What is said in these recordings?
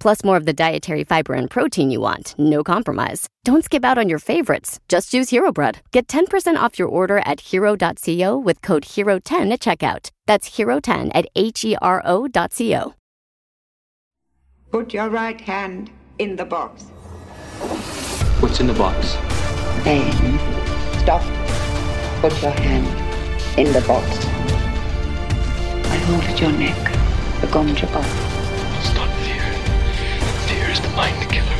Plus more of the dietary fiber and protein you want, no compromise. Don't skip out on your favorites. Just use Hero Bread. Get 10% off your order at hero.co with code HERO10 at checkout. That's HERO10 at H E R O.co. Put your right hand in the box. What's in the box? Then stop. Put your hand in the box. I hold at your neck. The gom jabbar Fear the mind killer.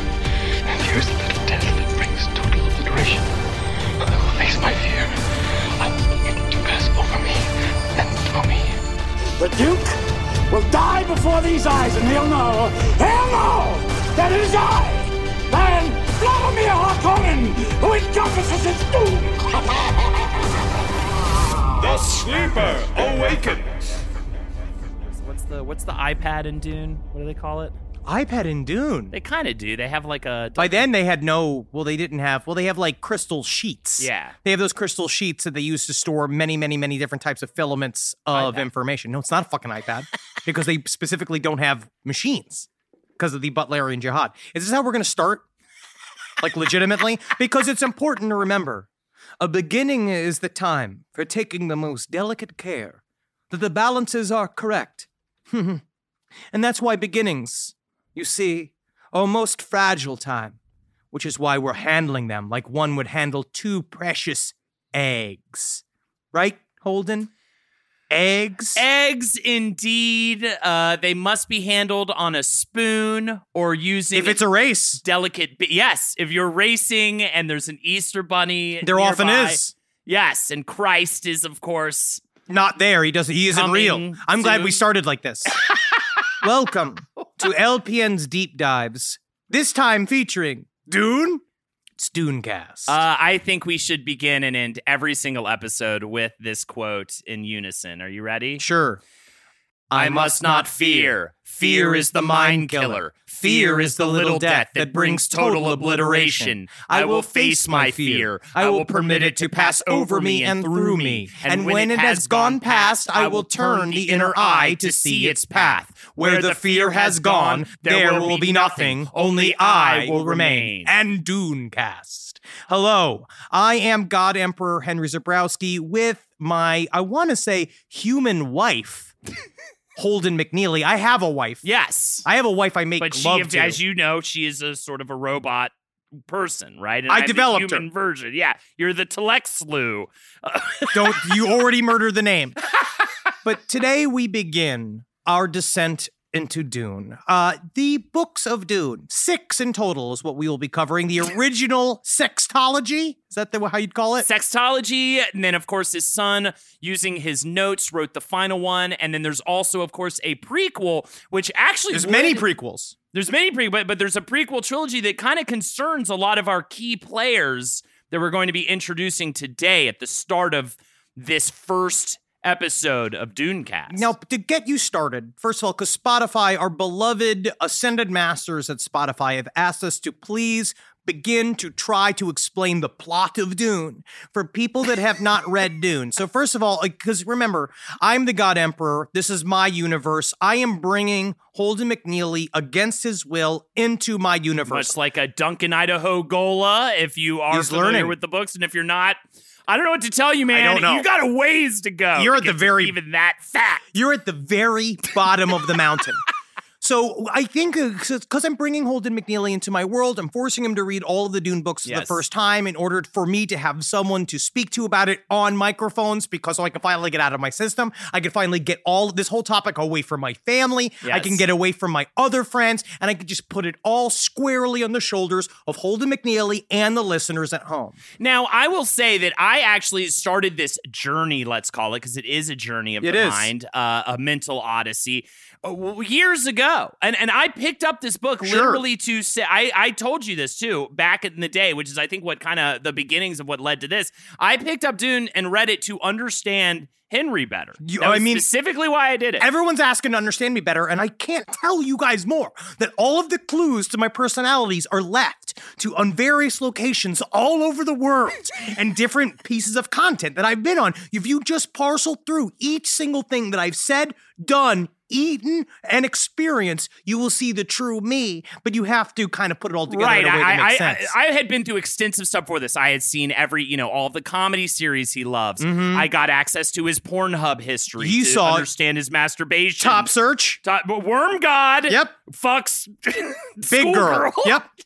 And fear is the little death that brings total obliteration. I will face my fear. I will make it to pass over me and through me. The Duke will die before these eyes, and he'll know, he'll know that it is I, Baron Vladimir Harkonnen, who encompasses his doom. The sleeper awakens. What's the what's the iPad in Dune? What do they call it? iPad in Dune. They kind of do. They have like a By then they had no. Well, they didn't have. Well, they have like crystal sheets. Yeah. They have those crystal sheets that they use to store many, many, many different types of filaments of iPad. information. No, it's not a fucking iPad because they specifically don't have machines because of the Butlerian Jihad. Is this how we're going to start? Like legitimately? because it's important to remember a beginning is the time for taking the most delicate care that the balances are correct. and that's why beginnings, you see, a most fragile time, which is why we're handling them like one would handle two precious eggs. Right, Holden? Eggs? eggs. Indeed, uh, they must be handled on a spoon or using If it's a race, delicate. Yes, if you're racing and there's an Easter bunny, there often is. Yes, and Christ is of course Not there. He doesn't. He isn't real. I'm glad we started like this. Welcome to LPN's Deep Dives. This time featuring Dune. It's Dunecast. Uh, I think we should begin and end every single episode with this quote in unison. Are you ready? sure. I must not fear. Fear is the mind killer. Fear is the little death that brings total obliteration. I will face my fear. I will permit it to pass over me and through me. And when it has gone past, I will turn the inner eye to see its path. Where the fear has gone, there will be nothing. Only I will remain. And Dunecast. Hello, I am God Emperor Henry Zebrowski with my, I want to say, human wife, Holden McNeely. I have a wife. Yes. I have a wife I make but she, love if- to. as you know, she is a sort of a robot person, right? And I the developed her. human version. Yeah, you're the Telexlu. Don't you already murder the name? but today we begin our descent into Dune. Uh, the books of Dune, six in total, is what we will be covering. The original sextology is that the, how you'd call it? Sextology, and then of course his son, using his notes, wrote the final one, and then there's also, of course, a prequel, which actually There's many prequels. There's many pre, but but there's a prequel trilogy that kind of concerns a lot of our key players that we're going to be introducing today at the start of this first episode of Dunecast. Now, to get you started, first of all, because Spotify, our beloved ascended masters at Spotify, have asked us to please begin to try to explain the plot of Dune for people that have not read Dune. So, first of all, because remember, I'm the God Emperor. This is my universe. I am bringing Holden McNeely against his will into my universe. much like a Duncan Idaho ghola, if you are He's familiar learning. with the books, and if you're not, I don't know what to tell you, man. I don't know. You got a ways to go. You're to at the very- even that fact. You're at the very bottom of the mountain. So I think because I'm bringing Holden McNeely into my world, I'm forcing him to read all of the Dune books for the first time in order for me to have someone to speak to about it on microphones because so I can finally get out of my system. I can finally get all this whole topic away from my family. I can get away from my other friends, and I can just put it all squarely on the shoulders of Holden McNeely and the listeners at home. Now, I will say that I actually started this journey, let's call it, because it is a journey of It the is. mind, uh, a mental odyssey, uh, Uh, years ago. And and I picked up this book Sure. literally to say, I, I told you this too back in the day, which is, I think, what kind of the beginnings of what led to this. I picked up Dune and read it to understand Henry better. You- I mean- specifically why I did it. Everyone's asking to understand me better, and I can't tell you guys more that all of the clues to my personalities are left to on various locations all over the world and different pieces of content that I've been on. If you just parcel through each single thing that I've said, done, eaten, and experience, you will see the true me, but you have to kind of put it all together right. in a way that I, I, sense. I, had been through extensive stuff for this. I had seen every, you know, all the comedy series he loves. I got access to his Pornhub history. Mm-hmm. You to saw understand his masturbation. Top search. Top, Worm God. Yep. Fucks. Big girl. schoolgirl. Yep.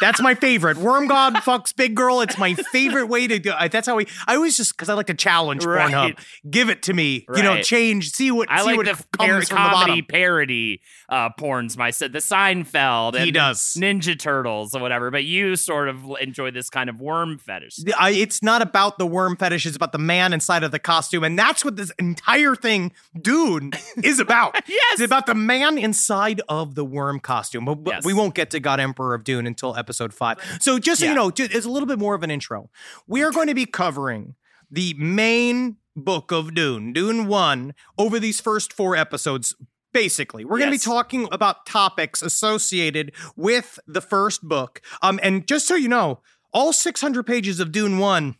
That's my favorite. Worm God fucks big girl. It's my favorite way to do. That's how we. I always just because I like to challenge Right. Pornhub. Give it to me. You know, change. See what. I see like what the par- from the comedy parody uh, porns. My said the Seinfeld. He does. Ninja Turtles or whatever. But you sort of enjoy this kind of worm fetish. I, it's not about the worm fetish. It's about the man inside of the costume, and that's what this entire thing, dude, is about. Yes. it's about the man inside of the worm costume. But, but Yes. we won't get to God Emperor of Dune until episode five. So just so you know, it's a little bit more of an intro, we are going to be covering the main book of Dune, Dune One, over these first four episodes. Basically, we're going to be talking about topics associated with the first book. Um, and just so you know, all 600 pages of Dune 1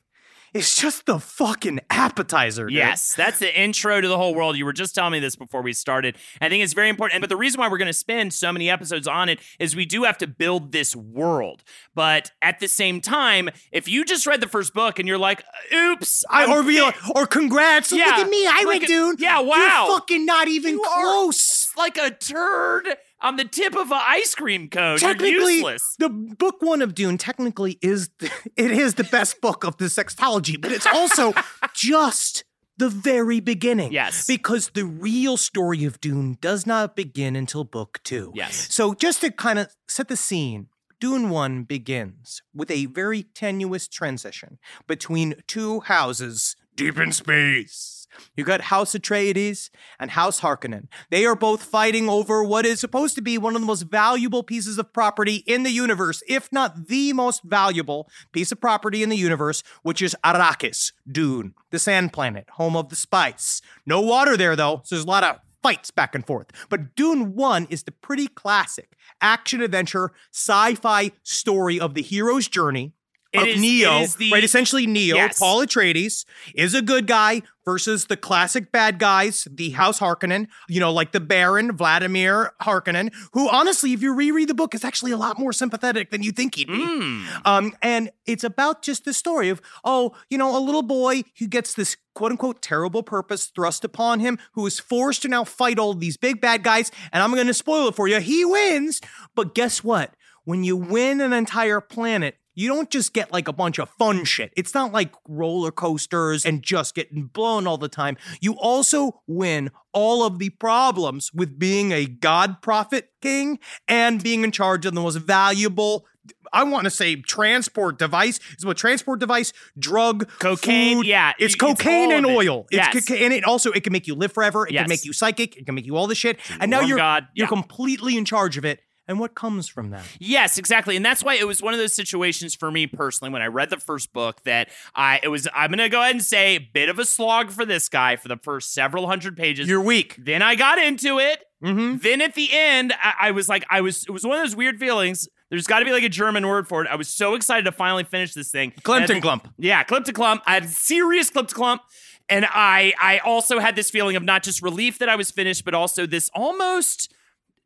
is just the fucking appetizer. dude. Yes, that's the intro to the whole world. You were just telling me this before we started. I think it's very important. But the reason why we're going to spend so many episodes on it is we do have to build this world. But at the same time, if you just read the first book and you're like, oops, I, or be like, or congrats. Look at me. I read Dune. yeah, wow. You're fucking not even You close. like a turd on the tip of an ice cream cone. Technically, useless. the book one of Dune technically is the, it is the best book of the sextology, but it's also just the very beginning. Yes. because the real story of Dune does not begin until book two. Yes. So just to kind of set the scene. Dune 1 begins with a very tenuous transition between two houses deep in space. You got House Atreides and House Harkonnen. They are both fighting over what is supposed to be one of the most valuable pieces of property in the universe, if not the most valuable piece of property in the universe, which is Arrakis, Dune, the sand planet, home of the spice. No water there, though, so there's a lot of fights back and forth. But Dune 1 is the pretty classic action adventure sci fi story of the hero's journey. Of is- Neo, the- right? Essentially, Neo, Yes. Paul Atreides, is a good guy versus the classic bad guys, the House Harkonnen, you know, like the Baron, Vladimir Harkonnen, who honestly, if you reread the book, is actually a lot more sympathetic than you think he'd be. Mm. Um, and it's about just the story of, oh, you know, a little boy who gets this quote unquote terrible purpose thrust upon him, who is forced to now fight all these big bad guys. And I'm going to spoil it for you. He wins. But guess what? When you win an entire planet, you don't just get like a bunch of fun shit. It's not like roller coasters and just getting blown all the time. You also win all of the problems with being a god prophet king and being in charge of the most valuable I want to say transport device is what transport device, drug, Cocaine, food. yeah, it's it's cocaine and it. oil. It's Yes. and it also it can make you live forever. It Yes. can make you psychic. It can make you all the shit. And now you're god, you're yeah. completely in charge of it. And what comes from that? Yes, exactly. And that's why it was one of those situations for me personally when I read the first book that I it was I'm gonna go ahead and say a bit of a slog for this guy for the first several hundred pages. You're weak. then I got into it. Mm-hmm. Then at the end, I, I was like, I was it was one of those weird feelings. There's got to be like a German word for it. I was so excited to finally finish this thing. Klimt Klump. Yeah, clip to clump. I had serious clip to clump. And I I also had this feeling of not just relief that I was finished, but also this almost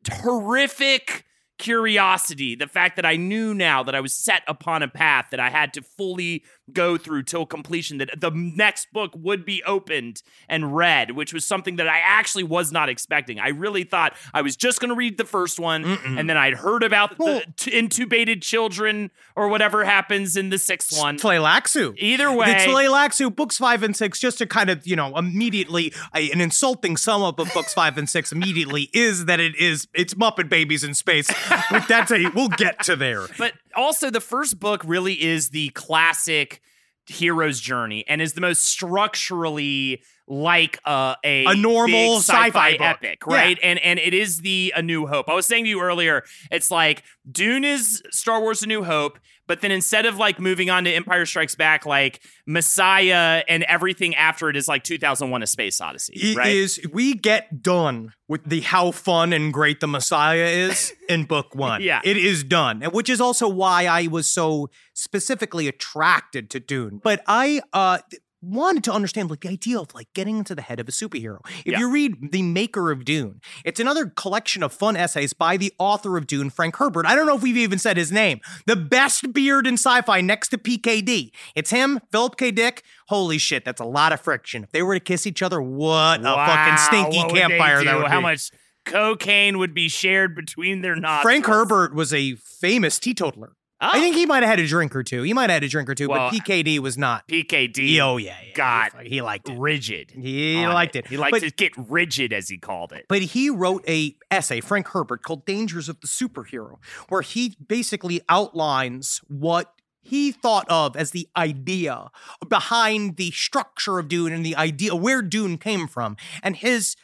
horrific curiosity. The fact that I knew now that I was set upon a path that I had to fully go through till completion that the next book would be opened and read, which was something that I actually was not expecting. I really thought I was just going to read the first one and then I'd heard about Well- the t- intubated children or whatever happens in the sixth one. Tleilaxu. Either way, The Tleilaxu books five and six, just to kind of, you know, immediately a, an insulting sum up of books five and six immediately is that it is it's Muppet Babies in space. Like, That's a we'll get to there. But also, the first book really is the classic hero's journey and is the most structurally like uh, a A normal sci-fi, sci-fi epic, right? And and it is the A New Hope. I was saying to you earlier, it's like Dune is Star Wars: A New Hope, but then instead of like moving on to Empire Strikes Back, like Messiah and everything after it is like 2001: A Space Odyssey, It right? is- we get done with the how fun and great the Messiah is in book one. Yeah. It is done. And which is also why I was so specifically attracted to Dune. But I uh wanted to understand like the idea of like getting into the head of a superhero. If Yeah. you read The Maker of Dune, it's another collection of fun essays by the author of Dune, Frank Herbert. I don't know if we've even said his name. The best beard in sci-fi next to PKD. It's him, Philip K. Dick. Holy shit, that's a lot of friction. If they were to kiss each other, what a Wow, fucking stinky campfire that would How be. much cocaine would be shared between their nostrils? Frank Herbert was a famous teetotaler. I Oh. think he might have had a drink or two. He might have had a drink or two, Well, but PKD was not. PKD. Oh yeah, yeah got he, he liked it. rigid. He liked it. He liked But- to get rigid, as he called it. But he wrote a essay, Frank Herbert, called "Dangers of the Superhero," where he basically outlines what he thought of as the idea behind the structure of Dune and the idea where Dune came from, and his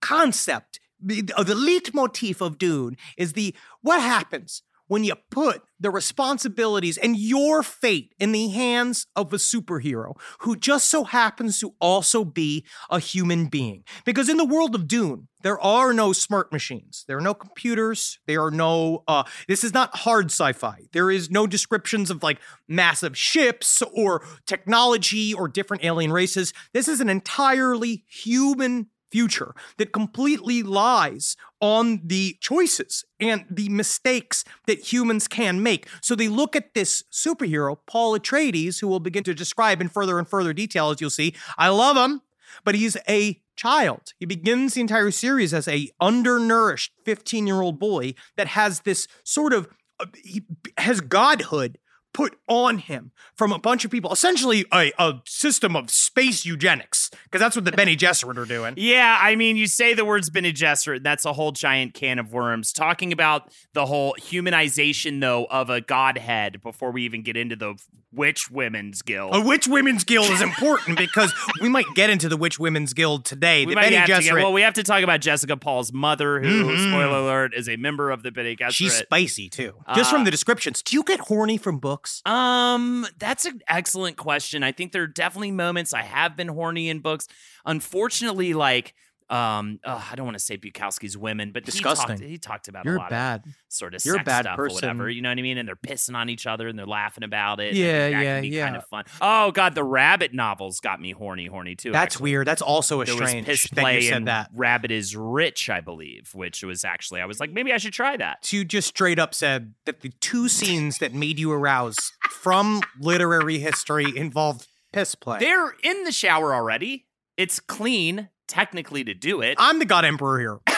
concept, the, the leitmotif of Dune is the what happens when you put the responsibilities and your fate in the hands of a superhero who just so happens to also be a human being. Because in the world of Dune, there are no smart machines. There are no computers. There are no, uh, this is not hard sci fi. There is no descriptions of like massive ships or technology or different alien races. This is an entirely human future that completely lies on the choices and the mistakes that humans can make. So they look at this superhero, Paul Atreides, who we'll begin to describe in further and further detail as you'll see. I love him, but he's a child. He begins the entire series as a undernourished 15-year-old boy that has this sort of uh, he has godhood put on him from a bunch of people, essentially a, a system of space eugenics, because that's what the Bene Gesserit are doing. Yeah, I mean, you say the words Bene Gesserit, and that's a whole giant can of worms. Talking about the whole humanization, though, of a godhead before we even get into the Witch Women's Guild. A Witch Women's Guild is important because we might get into the Witch Women's Guild today. we the might Benny have to get, well, we have to talk about Jessica Paul's mother, who, Mhm. spoiler alert, is a member of the Bene Gesserit. she's spicy too. Just Uh, from the descriptions. Do you get horny from books? Um, that's an excellent question. I think there are definitely moments I have been horny in books. Unfortunately, like um, I don't want to say Bukowski's women, but he talked, Disgusting. he talked about You're a lot bad. of sort of You're a sex bad stuff person. or whatever. You know what I mean? And they're pissing on each other and they're laughing about it. Yeah, that yeah, can be yeah. Kind of fun. Oh god, the Rabbit novels got me horny, horny too. That's actually. weird. That's also a There was strange piss that play you said and that. Rabbit is rich, I believe, which was actually I was like maybe I should try that. You just straight up said that the two scenes that made you arouse from literary history involved piss play. They're in the shower already. It's clean technically to do it. I'm the God Emperor here.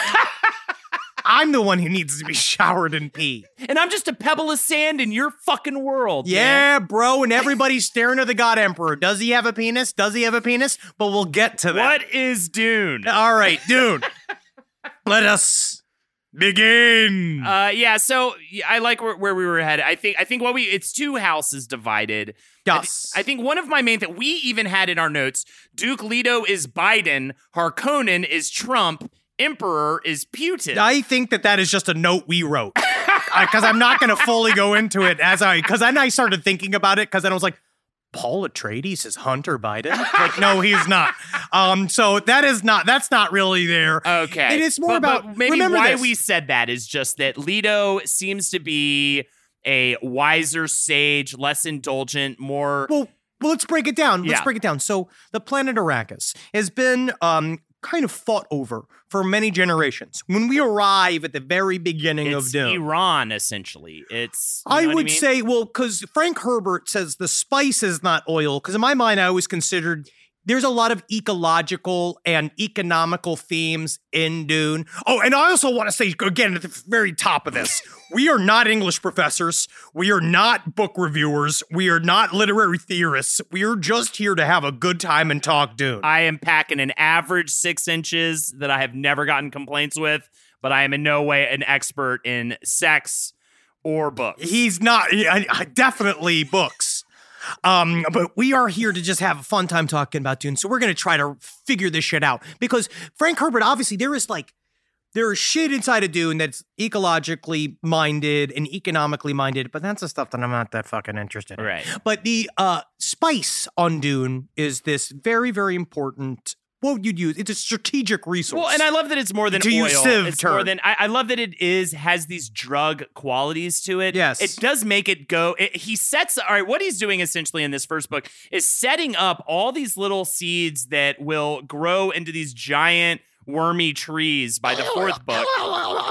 I'm the one who needs to be showered in pee. And I'm just a pebble of sand in your fucking world. man. Yeah, bro, and everybody's staring at the God Emperor. Does he have a penis? Does he have a penis? But we'll get to that. What is Dune? All right, dude. Let us begin. Uh, yeah. So I like where, where we were headed. I think I think what we it's two houses divided. I, thi- Yes. I think one of my main that we even had in our notes. Duke Leto is Biden. Harkonnen is Trump. Emperor is Putin. I think that that is just a note we wrote because I'm not going to fully go into it as I because then I started thinking about it because then I was like, Paul Atreides is Hunter Biden. like, no, he's not. Um, so that is not that's not really there. Okay. and It is more But- about but maybe remember why this. we said that is just that Leto seems to be a wiser sage, less indulgent, more Well, well, let's break it down. Let's Yeah. break it down. So the planet Arrakis has been um, kind of fought over for many generations. When we arrive at the very beginning It's of Dune, Iran, essentially. It's. I would mean? say, well, because Frank Herbert says the spice is not oil. Because in my mind, I always considered there's a lot of ecological and economical themes in Dune. Oh, and I also want to say again at the very top of this, we are not English professors. We are not book reviewers. We are not literary theorists. We are just here to have a good time and talk Dune. I am packing an average six inches that I have never gotten complaints with, but I am in no way an expert in sex or books. He's not definitely books. Um, but we are here to just have a fun time talking about Dune. So we're gonna try to figure this shit out because Frank Herbert, obviously, there is like there is shit inside of Dune that's ecologically minded and economically minded, but that's the stuff that I'm not that fucking interested in. Right. But the uh spice on Dune is this very, very important. What would you use? It's a strategic resource. Well, and I love that it's more than To oil. use Civ it's more than I, I love that it is has these drug qualities to it. Yes. it does make it go. It, he sets all right. What he's doing essentially in this first book is setting up all these little seeds that will grow into these giant wormy trees by the fourth book.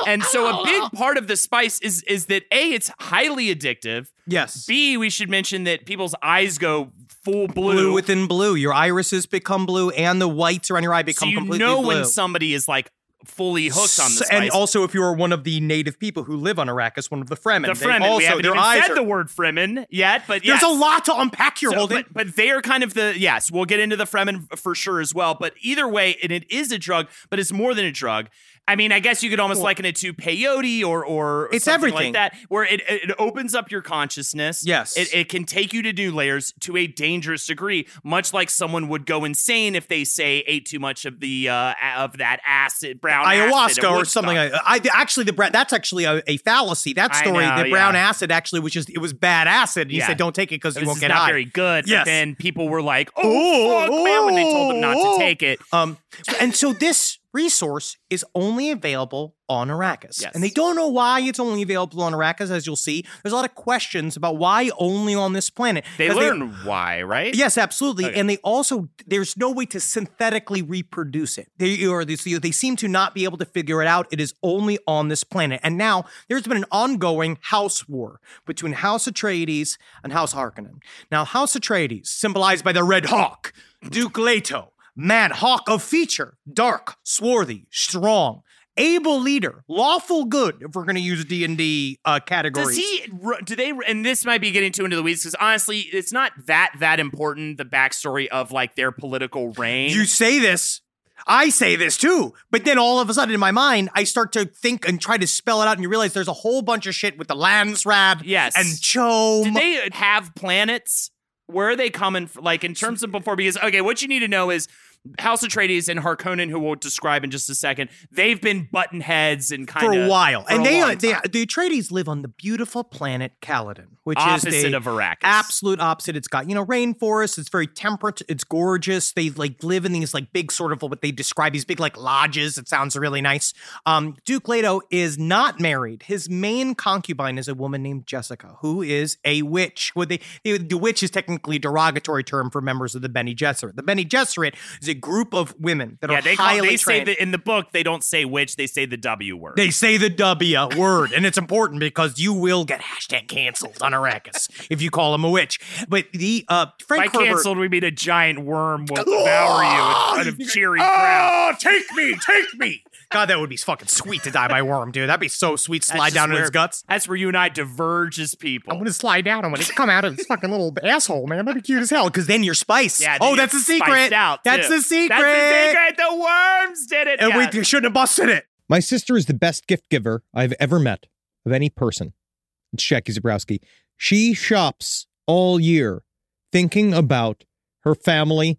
And so a big part of the spice is is that a it's highly addictive. yes. B we should mention that people's eyes go full blue. blue within blue. Your irises become blue, and the whites around your eye become so become you completely know blue. when somebody is like fully hooked on the S- spice. And also, if you are one of the native people who live on Arrakis, one of the Fremen, the they Fremen. also we haven't even said are, the word Fremen yet, but There's a lot to unpack here, So, Holden. but, but they are kind of the yes. We'll get into the Fremen for sure as well. But either way, and it is a drug, but it's more than a drug. I mean, I guess you could almost liken it to peyote or or It's something everything. like that, where it, it opens up your consciousness. Yes. it, it can take you to new layers to a dangerous degree, much like someone would go insane if they say ate too much of the uh, of that acid brown Ayahuasca or something. Like, I actually the that's actually a, a fallacy. That story, know, the brown yeah. acid actually was just it was bad acid. He Yeah. said, "Don't take it because you won't get not high." very good. Yes. But then people were like, "Oh, Oh, fuck, man!" When they told them not to oh. take it. Um, and so this resource is only available on Arrakis. Yes. And they don't know why it's only available on Arrakis, as you'll see. There's a lot of questions about why only on this planet. They learn why, right? Yes, absolutely. Okay. And they also there's no way to synthetically reproduce it. They or they, they seem to not be able to figure it out. It is only on this planet. And now there's been an ongoing house war between House Atreides and House Harkonnen. Now House Atreides, symbolized by the Red Hawk, Duke Leto, man hawk of feature, dark, swarthy, strong. Able leader, lawful good. If we're going to use D and D uh, categories, Does he? Do they? And this might be getting too into the weeds because honestly, it's not that that important. The backstory of like their political reign. You say this. I say this too. But then all of a sudden in my mind, I start to think and try to spell it out, and you realize there's a whole bunch of shit with the Landsraad Yes. and CHOAM. Did they have planets? Where are they coming? from? Like in terms of before? Because okay, what you need to know is House Atreides and Harkonnen, who we'll describe in just a second. They've been button heads and kind of for a while. for and a they, they the Atreides live on the beautiful planet Caladan, which opposite is the of Arrakis. absolute opposite. It's got, you know, rainforest. It's very temperate. It's gorgeous. They like live in these like big sort of what they describe these big like lodges. It sounds really nice. Um, Duke Leto is not married. His main concubine is a woman named Jessica, who is a witch. Would they, the, the witch is technically a derogatory term for members of the Bene Gesserit. The Bene Gesserit is a group of women that Yeah, are they call, highly they say trained. that in the book they don't say witch, they say the W word. They say the W word, and it's important because you will get hashtag canceled on Arrakis if you call him a witch. But the uh, By Frank Herbert, canceled, we mean a giant worm will devour you in front of cheering crowd. Oh, take me, take me! God, that would be fucking sweet to die by worm, dude. That'd be so sweet. Slide just down in where- his guts. That's where you and I diverge as people. I'm gonna slide down. I'm gonna come out of this fucking little asshole, man. That'd be cute as hell. Because then you're spice. Yeah, oh, that's a secret. Out that's too. the secret. That's the secret. The worms did it. And Yeah. we shouldn't have busted it. My sister is the best gift giver I've ever met of any person. It's Jackie Zebrowski. She shops all year thinking about her family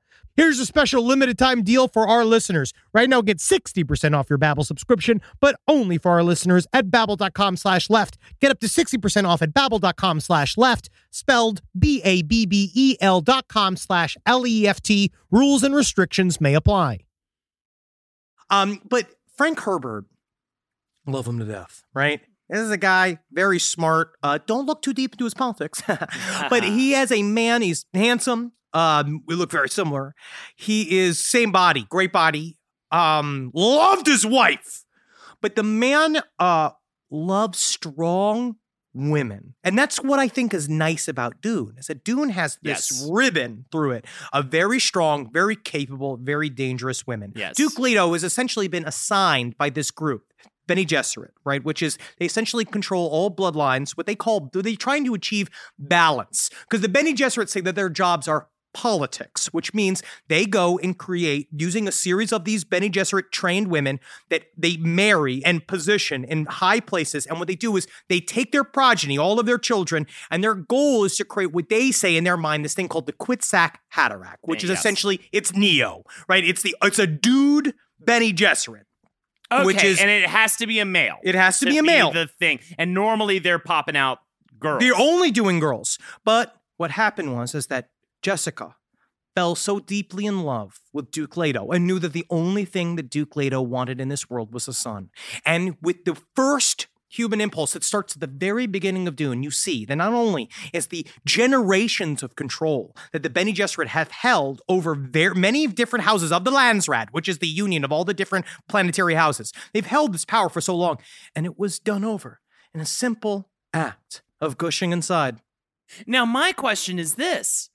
Here's a special limited time deal for our listeners. Right now, get 60% off your Babbel subscription, but only for our listeners at babbel.com slash left. Get up to 60% off at babbel.com slash left, spelled B-A-B-B-E-L dot com slash L-E-F-T. Rules and restrictions may apply. Um, but Frank Herbert, love him to death, right? This is a guy, very smart. Uh, don't look too deep into his politics, but he has a man. He's handsome. Um, we look very similar. He is same body, great body. Um, loved his wife, but the man uh loves strong women, and that's what I think is nice about Dune. Is that Dune has this Yes. ribbon through it of very strong, very capable, very dangerous women. Yes. Duke Leto has essentially been assigned by this group. Bene Gesserit, right? Which is they essentially control all bloodlines. What they call they're trying to achieve balance because the Bene Gesserit say that their jobs are politics, which means they go and create using a series of these Bene Gesserit trained women that they marry and position in high places. And what they do is they take their progeny, all of their children, and their goal is to create what they say in their mind this thing called the Kwisatz Haderach, which is Yes. essentially it's Neo, right? It's the it's a dude Bene Gesserit. Okay, Which is- and it has to be a male. It has to be a male. The thing, and normally they're popping out girls. They're only doing girls. But what happened was is that Jessica fell so deeply in love with Duke Leto and knew that the only thing that Duke Leto wanted in this world was a son. And with the first human impulse that starts at the very beginning of Dune, you see that not only is the generations of control that the Bene Gesserit have held over ver- many different houses of the Landsraad, which is the union of all the different planetary houses, they've held this power for so long, and it was done over in a simple act of gushing inside. Now, my question is this: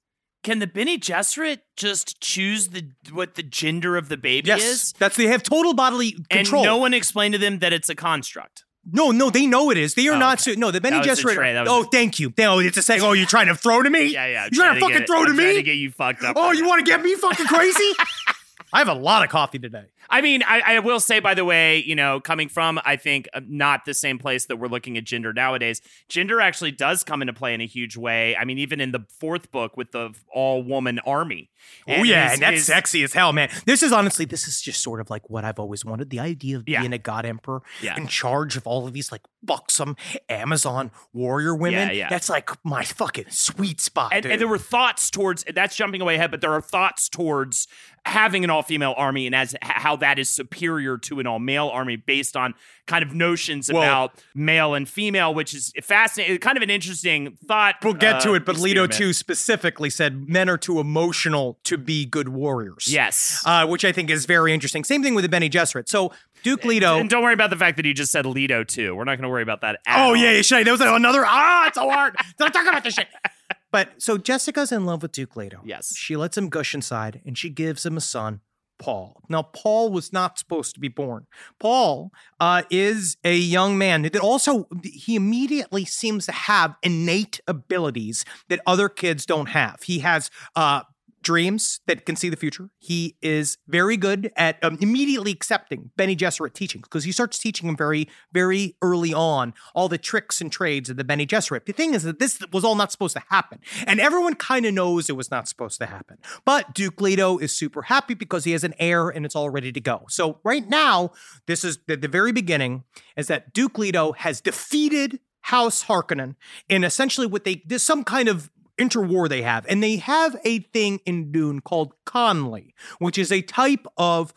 Can the Bene Gesserit just choose the what the gender of the baby Yes, is, that's they have total bodily control. and no one explained to them that it's a construct? No, no, they know it is. They are Oh, not. okay. So, no, the Bene Gesserit. tray, that was oh, thank you. No, it's a saying. Oh, you're. Oh, trying to throw to me. Yeah, yeah. I'm You're trying to fucking it- throw I'm to trying me. to get you fucked up. oh, you want to get me fucking crazy? I have a lot of coffee today. I mean, I, I will say, by the way, you know, coming from, I think, uh, not the same place that we're looking at gender nowadays, gender actually does come into play in a huge way. I mean, even in the fourth book with the all woman army. oh yeah, and that's his- sexy as hell, man. This is honestly, this is just sort of like what I've always wanted. The idea of Yeah. being a god emperor Yeah. in charge of all of these like buxom Amazon warrior women. Yeah, yeah. That's like my fucking sweet spot. And, dude. and there were thoughts towards that's jumping away ahead, but there are thoughts towards having an all female army and as how that is superior to an all male army based on kind of notions Well- about male and female, which is fascinating, kind of an interesting thought. We'll get to uh, it, but Leto too specifically said men are too emotional to be good warriors. Yes. uh, which I think is very interesting. Same thing with the Bene Gesserit. So Duke Leto. And don't worry about the fact that he just said Leto too. We're not going to worry about that. At oh all. yeah, yeah? There was another. Ah, it's so hard. Don't talk about this shit. But so Jessica's in love with Duke Leto. Yes. She lets him gush inside, and she gives him a son. Paul. Now, Paul was not supposed to be born. Paul uh, is a young man that also, he immediately seems to have innate abilities that other kids don't have. He has uh, dreams that can see the future. He is very good at um, immediately accepting Bene Gesserit teachings because he starts teaching him very, very early on all the tricks and trades of the Bene Gesserit. The thing is that this was all not supposed to happen, and everyone kind of knows it was not supposed to happen. But Duke Leto is super happy because he has an heir and it's all ready to go. So right now, this is the, the very beginning is that Duke Leto has defeated House Harkonnen in essentially what they there's some kind of interwar they have. And they have a thing in Dune called kanly, which is a type of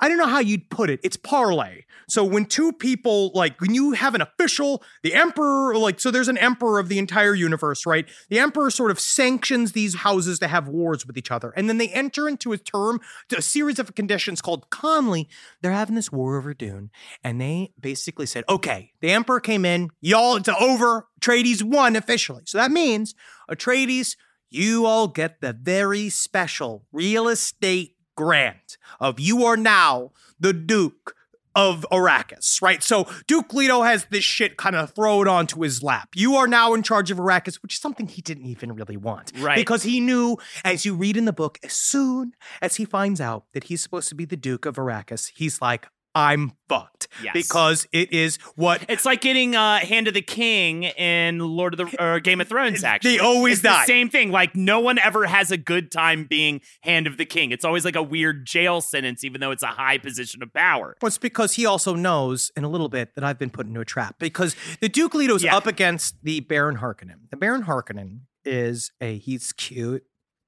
I don't know how you'd put it. It's parlay. So when two people, like when you have an official, the emperor, like, so there's an emperor of the entire universe, right? The emperor sort of sanctions these houses to have wars with each other. And then they enter into a term, a series of conditions called kanly. They're having this war over Dune. And they basically said, okay, the emperor came in, y'all, it's over. Atreides won officially. So that means Atreides, you all get the very special real estate grant of you are now the Duke of Arrakis, right? So Duke Leto has this shit kind of thrown onto his lap. You are now in charge of Arrakis, which is something he didn't even really want. Right. Because he knew, as you read in the book, as soon as he finds out that he's supposed to be the Duke of Arrakis, he's like, I'm fucked. Yes. Because it is what It's like getting uh, Hand of the King in Lord of the or Game of Thrones. Actually, they always it's the die. same thing. Like no one ever has a good time being Hand of the King. It's always like a weird jail sentence, even though it's a high position of power. Well, it's because he also knows in a little bit that I've been put into a trap because the Duke Leto's Yeah. up against the Baron Harkonnen. The Baron Harkonnen is a he's cute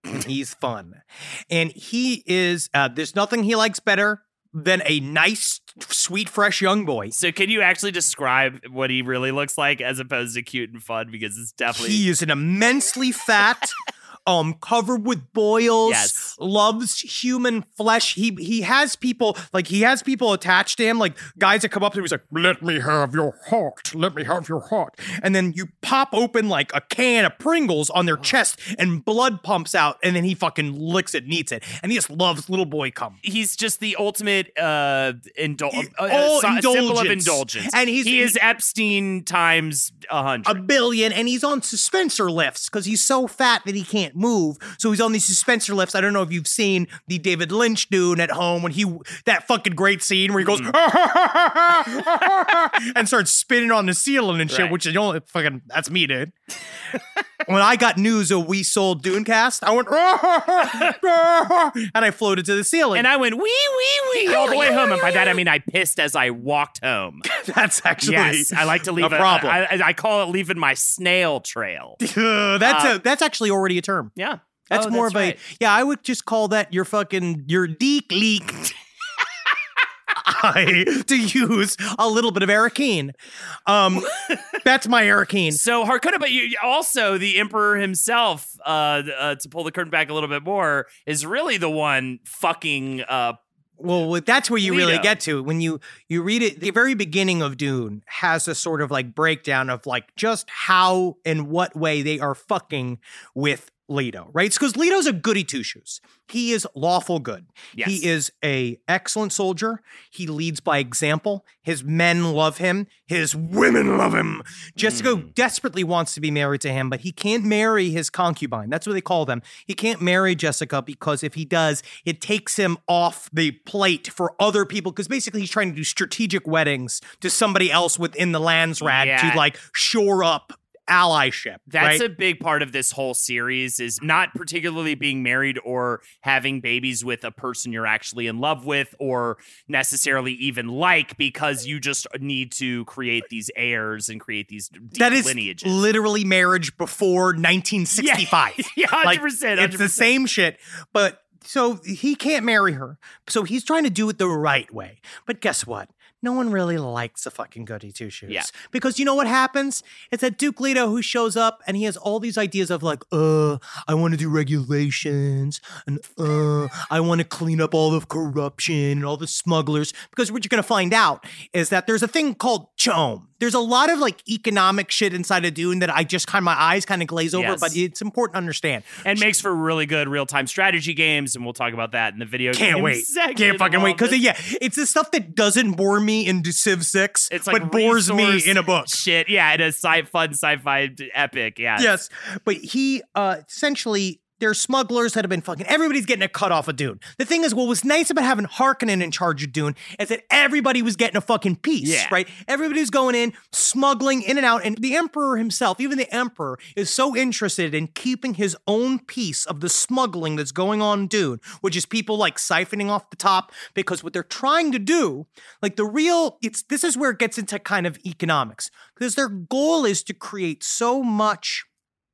and he's fun, and he is uh, there's nothing he likes better than a nice, sweet, fresh young boy. So, can you actually describe what he really looks like as opposed to cute and fun? Because it's definitely He is an immensely fat. Um, covered with boils, Yes. loves human flesh. He he has people like he has people attached to him, like guys that come up to him. He's like, "Let me have your heart. Let me have your heart." And then you pop open like a can of Pringles on their chest, and blood pumps out, and then he fucking licks it, and eats it, and he just loves little boy cum. he's just the ultimate uh, indul- He- uh, all uh, symbol of indulgence. And he's- he is Epstein times a hundred. a billion and he's on suspensor lifts because he's so fat that he can't move. So he's on these suspensor lifts. I don't know if you've seen the David Lynch Dune at home when he that fucking great scene where he goes and starts spinning on the ceiling and shit, Right. which is only fucking that's me, dude. when I got news of we sold Dunecast, I went and I floated to the ceiling. and I went wee wee wee all the way home, and by that I mean I pissed as I walked home. that's actually yes, I like to leave a problem. I, I call it leaving my snail trail. that's Uh, a, that's actually already a term. Yeah, That's Oh, more of right. a yeah. I would just call that your fucking your deek leak. I to use a little bit of Arrakeen. Um, that's my Arrakeen. So Harkonnen, but you also the Emperor himself, uh, uh, to pull the curtain back a little bit more, is really the one fucking uh, Well, that's where you really get to when you you read it. The very beginning of Dune has a sort of like breakdown of like just how and what way they are fucking with Leto, right? Because Leto's a goody two shoes. He is lawful good. Yes. He is a excellent soldier. He leads by example. His men love him. His women love him. Jessica Hmm. desperately wants to be married to him, but he can't marry his concubine. That's what they call them. He can't marry Jessica because if he does, it takes him off the plate for other people. Because basically, he's trying to do strategic weddings to somebody else within the Landsraad Yeah. to like shore up allyship. That's right? a big part of this whole series is not particularly being married or having babies with a person you're actually in love with or necessarily even like because you just need to create these heirs and create these that is lineages. literally marriage before 1965. Yeah, 100%, Like, It's the same shit. But so he can't marry her. So he's trying to do it the right way. But guess what? No one really likes a fucking goody two shoes. Yeah. Because you know what happens? It's that Duke Leto who shows up and he has all these ideas of like, uh, I want to do regulations and uh, I want to clean up all the corruption and all the smugglers. Because what you're going to find out is that there's a thing called CHOAM. There's a lot of like economic shit inside of Dune that I just kind of, my eyes kind of glaze over, Yes. but it's important to understand. and makes for really good real-time strategy games and we'll talk about that in the video Can't wait. Can't fucking wait. Because, yeah, it's the stuff that doesn't bore me in Civ 6, it's like but bores me in a book. Shit, yeah, in a sci fun sci-fi epic. Yeah, Yes. But he uh essentially there's smugglers that have been fucking everybody's getting a cut off of Dune. The thing is, what was nice about having Harkonnen in charge of Dune is that everybody was getting a fucking piece, Yeah. right? Everybody was going in, smuggling in and out, and the Emperor himself, even the Emperor, is so interested in keeping his own piece of the smuggling that's going on Dune, which is people like siphoning off the top, because what they're trying to do, like the real, it's this is where it gets into kind of economics, because their goal is to create so much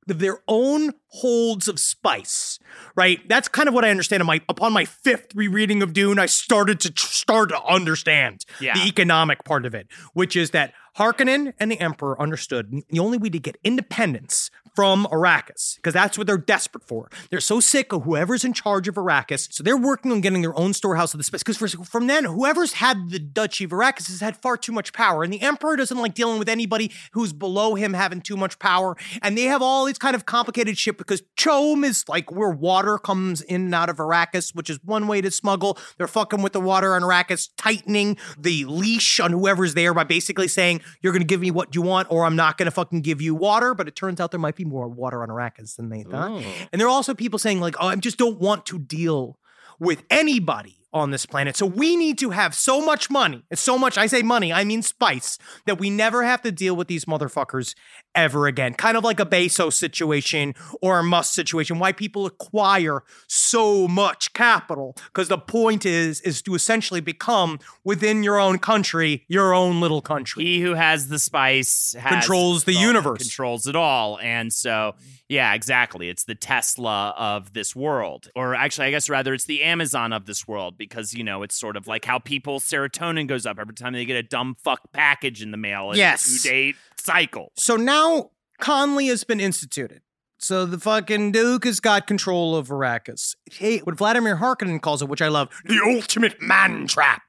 their own holds of spice, right? That's kind of what I understand. My upon my fifth rereading of Dune, I started to tr- start to understand Yeah. the economic part of it, which is that Harkonnen and the Emperor understood the only way to get independence from Arrakis, because that's what they're desperate for. They're so sick of whoever's in charge of Arrakis, so they're working on getting their own storehouse of the spice. Because from then, whoever's had the Duchy of Arrakis has had far too much power, and the Emperor doesn't like dealing with anybody who's below him having too much power. And they have all these kind of complicated shit because CHOAM is like where water comes in and out of Arrakis, which is one way to smuggle. They're fucking with the water on Arrakis, tightening the leash on whoever's there by basically saying, you're going to give me what you want, or I'm not going to fucking give you water. But it turns out there might be more water on Arrakis than they thought. And there are also people saying, like, oh, I just don't want to deal with anybody on this planet. So we need to have so much money, and so much, I say money, I mean spice, that we never have to deal with these motherfuckers ever again. Kind of like a Bezos situation or a Musk situation, why people acquire so much capital. Because the point is, is to essentially become within your own country, your own little country. He who has the spice has Controls the all- universe. controls it all. And so, yeah, exactly. It's the Tesla of this world. Or actually, I guess rather, it's the Amazon of this world because, you know, it's sort of like how people's serotonin goes up every time they get a dumb fuck package in the mail. It's Yes. a two day cycle. So now kanly has been instituted. So the fucking Duke has got control of Arrakis. Hey, what Vladimir Harkonnen calls it, which I love, the ultimate man trap.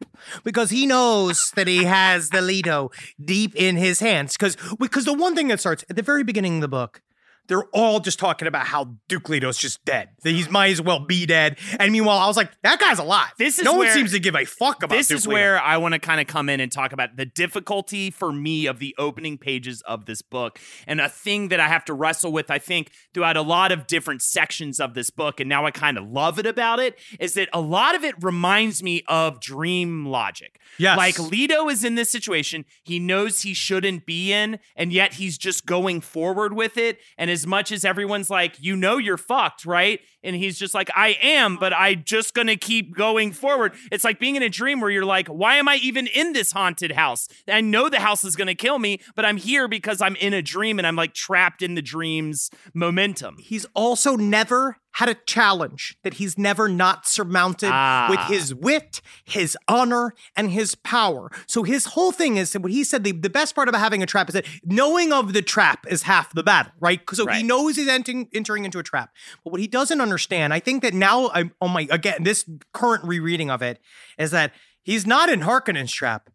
Because he knows that he has the Leto deep in his hands. Because because the one thing that starts at the very beginning of the book, they're all just talking about how Duke Leto's just dead. That he might as well be dead. And meanwhile, I was like, that guy's alive. This is no one seems to give a fuck about this Duke is Leto. where I want to kind of come in and talk about the difficulty for me of the opening pages of this book. And a thing that I have to wrestle with, I think, throughout a lot of different sections of this book, and now I kind of love it about it, is that a lot of it reminds me of dream logic. Yes. Like Leto is in this situation he knows he shouldn't be in, and yet he's just going forward with it. And as much as everyone's like, you know, you're fucked, right? And he's just like, I am, but I just gonna keep going forward. It's like being in a dream where you're like, why am I even in this haunted house? I know the house is gonna kill me, but I'm here because I'm in a dream and I'm like trapped in the dream's momentum. he's also never had a challenge that he's never not surmounted Ah. with his wit, his honor, and his power. So his whole thing is what he said the, the best part about having a trap is that knowing of the trap is half the battle, right? So he knows he's entering, entering into a trap. But what he doesn't understand, I think that now I'm on my again, this current rereading of it is that he's not in Harkonnen's trap.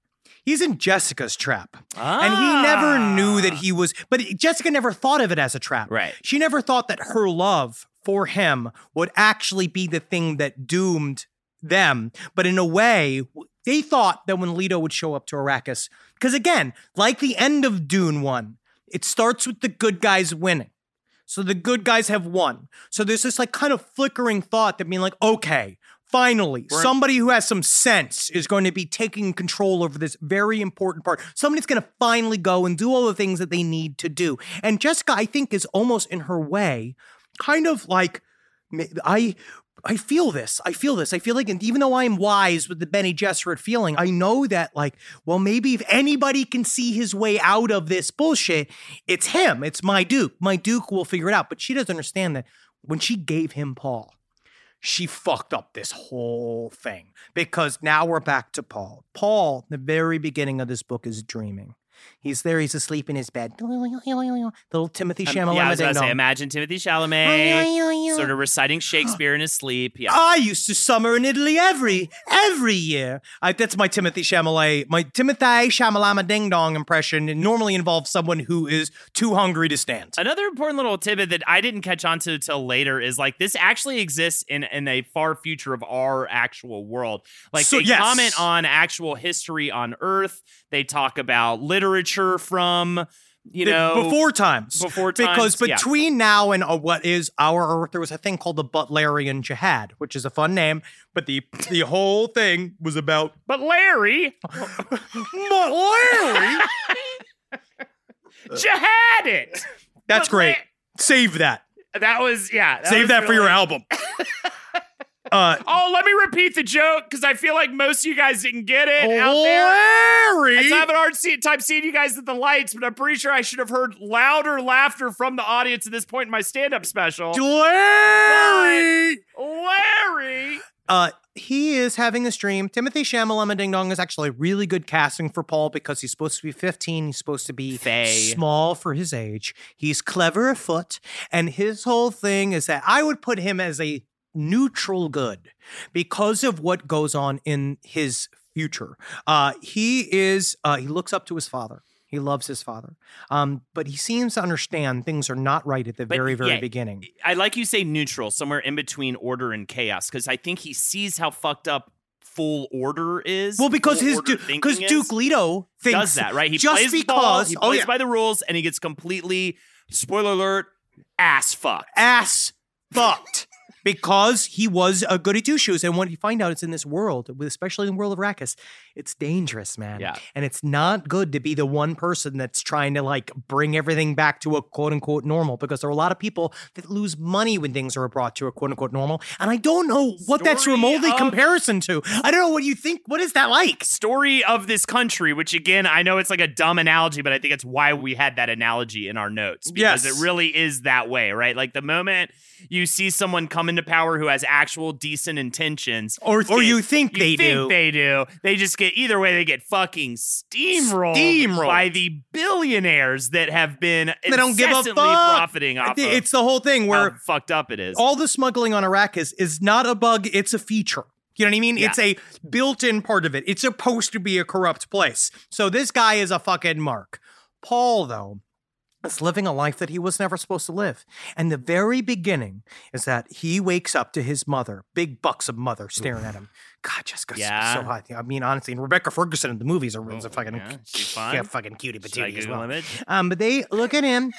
He's in Jessica's trap. And he never ah. knew that he was, but Jessica never thought of it as a trap. Right. She never thought that her love for him would actually be the thing that doomed them. But in a way, they thought that when Leto would show up to Arrakis, because again, like the end of Dune 1, it starts with the good guys winning. So the good guys have won. So there's this like kind of flickering thought that being like, okay, finally, We're- somebody who has some sense is going to be taking control over this very important part. Somebody's going to finally go and do all the things that they need to do. And Jessica, I think, is almost in her way, kind of like I. I feel this. I feel this. I feel like, and even though I'm wise with the Bene Gesserit feeling, I know that, like, well, maybe if anybody can see his way out of this bullshit, it's him. It's my Duke. My Duke will figure it out. But she doesn't understand that when she gave him Paul, she fucked up this whole thing because now we're back to Paul. Paul, the very beginning of this book, is dreaming. He's there. He's asleep in his bed. Little Timothy Um, Chalamet. yeah, I was gonna say, imagine Timothy Chalamet sort of reciting Shakespeare in his sleep. Yeah. I used to summer in Italy every every year. I, that's my Timothy Chalamet, my Timothy Chalamet ding dong impression. It normally involves someone who is too hungry to stand. Another important little tidbit that I didn't catch on to till later is like this actually exists in in a far future of our actual world. Like So- they yes. comment on actual history on Earth. They talk about literature from you know before times. before because times, yeah. between now and uh, what is our Earth, there was a thing called the Butlerian Jihad, which is a fun name, but the the whole thing was about But Larry, Butleri. jihad it. That's But great. Save that. That was yeah. Save was that for your album. Uh, Oh, let me repeat the joke because I feel like most of you guys didn't get it out there. Larry. I have an hard see- time seeing you guys at the lights, but I'm pretty sure I should have heard louder laughter from the audience at this point in my stand-up special. Larry. Larry, Uh, he is having this dream. Timothy Chalamet Ding Dong is actually really good casting for Paul because he's supposed to be 15. He's supposed to be Fey. small for his age. He's clever afoot. And his whole thing is that I would put him as a neutral good because of what goes on in his future. Uh, he is, uh, he looks up to his father. He loves his father. Um, but he seems to understand things are not right at the But, very, very yeah, beginning. I like you say neutral, somewhere in between order and chaos, because I think he sees how fucked up full order is. Well, because his because thinking Duke. Leto thinks does that right. He just plays because ball, he oh plays yeah, by the rules, and he gets completely spoiler alert ass fucked. ass fucked because he was a goody two shoes. And when you find out it's in this world, especially in the world of Arrakis, it's dangerous, man. Yeah. And it's not good to be the one person that's trying to like bring everything back to a quote unquote normal because there are a lot of people that lose money when things are brought to a quote unquote normal. And I don't know what that's remotely of- comparison to. I don't know what you think. What is that like? Story of this country, which again, I know it's like a dumb analogy, but I think it's why we had that analogy in our notes because Yes. it really is that way, right? Like the moment you see someone come into power who has actual decent intentions, Or- or get- you think they think do. they do, they just get either way, they get fucking steamrolled, Steamrolled. by the billionaires that have been They don't give a fuck. profiting off of It's the whole thing where how fucked up it is. all the smuggling on Arrakis is not a bug, it's a feature. You know what I mean? Yeah. It's a built-in part of it. It's supposed to be a corrupt place. So this guy is a fucking mark. Paul, though, is living a life that he was never supposed to live. And the very beginning is that he wakes up to his mother, big bucks of mother, staring at him. God, Jessica's Yeah. so hot. I mean, honestly, and Rebecca Ferguson in the movies are is a fucking, yeah, yeah, fucking cutie patootie as well. Um, but they look at him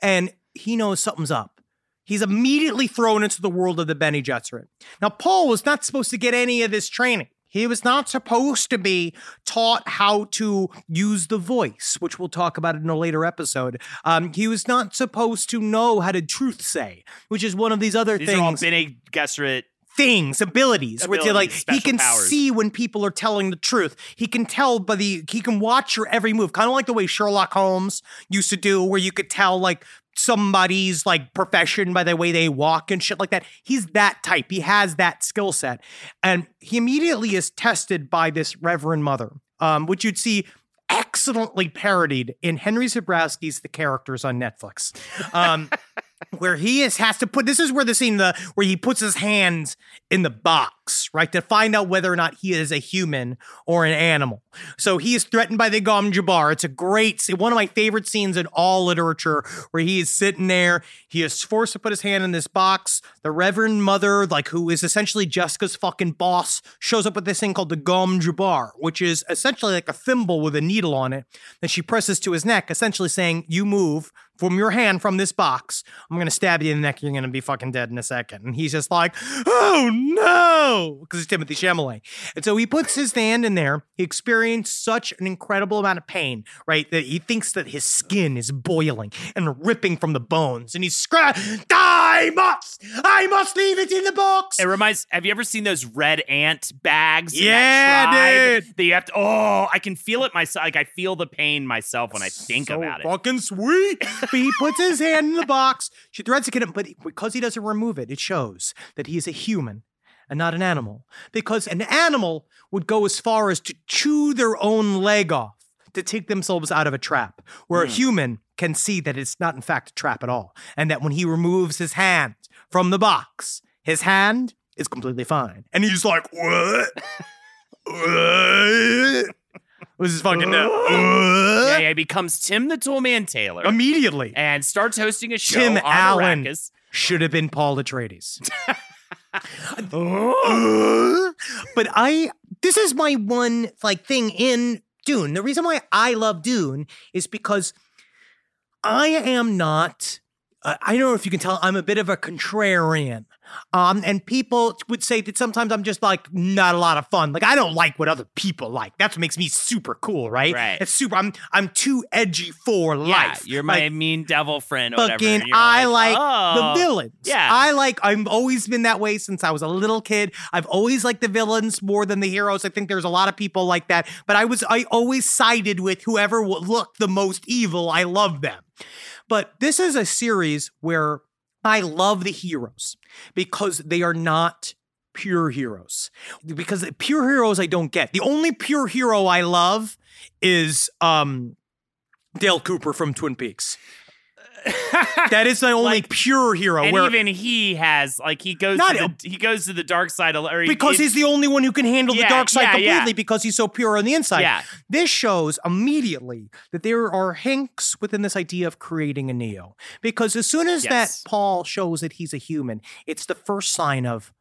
and he knows something's up. He's immediately thrown into the world of the Bene Gesserit. Now, Paul was not supposed to get any of this training. He was not supposed to be taught how to use the voice, which we'll talk about in a later episode. Um, he was not supposed to know how to truth say, which is one of these other These things are all Bene Gesserit things, abilities, where they're like he can powers. see when people are telling the truth. He can tell by the he can watch your every move, kind of like the way Sherlock Holmes used to do, where you could tell like somebody's like profession by the way they walk and shit like that. He's that type. He has that skill set, and he immediately is tested by this Reverend Mother, um, which you'd see. Excellently parodied in Henry Zebrowski's The Characters on Netflix. Um, where he is has to put this is where the scene the where he puts his hands in the box right to find out whether or not he is a human or an animal. So he is threatened by the gom jabbar. It's a great one of my favorite scenes in all literature where he is sitting there he is forced to put his hand in this box. The reverend mother like who is essentially jessica's fucking boss shows up with this thing called the gom jabbar which is essentially like a thimble with a needle on it that she presses to his neck essentially saying you move from your hand from this box. I'm gonna stab you in the neck. You're gonna be fucking dead in a second. And he's just like, oh no, because it's Timothy Chalamet. And so he puts his hand in there. He experienced such an incredible amount of pain, right? That he thinks that his skin is boiling and ripping from the bones. And he's scra- I must, I must leave it in the box. It reminds. Have you ever seen those red ant bags? Yeah, dude. That you have to. Oh, I can feel it myself. Like I feel the pain myself when I think so about it. Fucking sweet. but he puts his hand in the box. She threads to get him, but because he doesn't remove it, it shows that he is a human and not an animal. Because an animal would go as far as to chew their own leg off to take themselves out of a trap, where a hmm. human can see that it's not, in fact, a trap at all. And that when he removes his hand from the box, his hand is completely fine. And he's like, what? what? This is fucking yeah, uh, yeah, he becomes Tim the Toolman Taylor immediately. and starts hosting a show Tim on Allen Arrakis. should have been Paul Atreides. but I, this is my one like thing in Dune. The reason why I love Dune is because I am not. Uh, I don't know if you can tell. I'm a bit of a contrarian. Um, and people would say that sometimes I'm just like not a lot of fun. Like I don't like what other people like. That's what makes me super cool, right? Right. It's super. I'm I'm too edgy for Yeah, life. you're my Like, mean devil friend. Or fucking I like oh. the villains. Yeah. I like I've always been that way since I was a little kid. I've always liked the villains more than the heroes. I think there's a lot of people like that, but I was I always sided with whoever looked the most evil. I love them. But this is a series where I love the heroes because they are not pure heroes. Because pure heroes I don't get. The only pure hero I love is um Dale Cooper from Twin Peaks. that is the only Like- pure hero. And where, even he has like he goes Not to a- the, he goes to the dark side or he- because it- he's the only one who can handle Yeah, the dark side yeah, completely yeah. because he's so pure on the inside. This shows immediately that there are hinks within this idea of creating a Neo. Because as soon as Yes. that Paul shows that he's a human, it's the first sign of,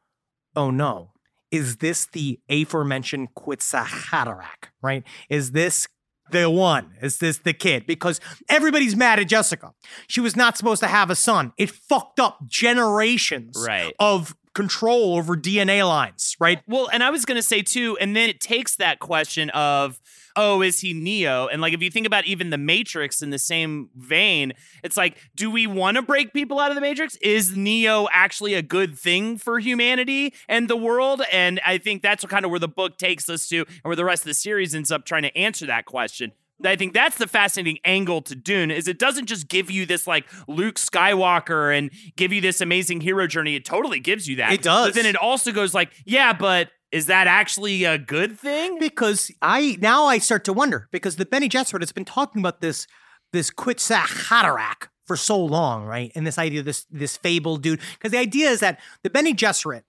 oh no, is this the aforementioned Kwisatz Haderach, right? Is this the one? Is this the kid? Because everybody's mad at Jessica. She was not supposed to have a son. It fucked up generations Right. of control over DNA lines, right? Well, and I was gonna say too, and then it takes that question of, oh, is he Neo? And like if you think about even the Matrix in the same vein, it's like, do we want to break people out of the Matrix? Is Neo actually a good thing for humanity and the world? And I think that's kind of where the book takes us to, and where the rest of the series ends up trying to answer that question. I think that's the fascinating angle to Dune is it doesn't just give you this like Luke Skywalker and give you this amazing hero journey. It totally gives you that. It does. But then it also goes like, yeah, but is that actually a good thing? Because I now I start to wonder because the Bene Gesserit has been talking about this this Kwisatz Haderach for so long, right? And this idea this this fable dude. Because the idea is that the Bene Gesserit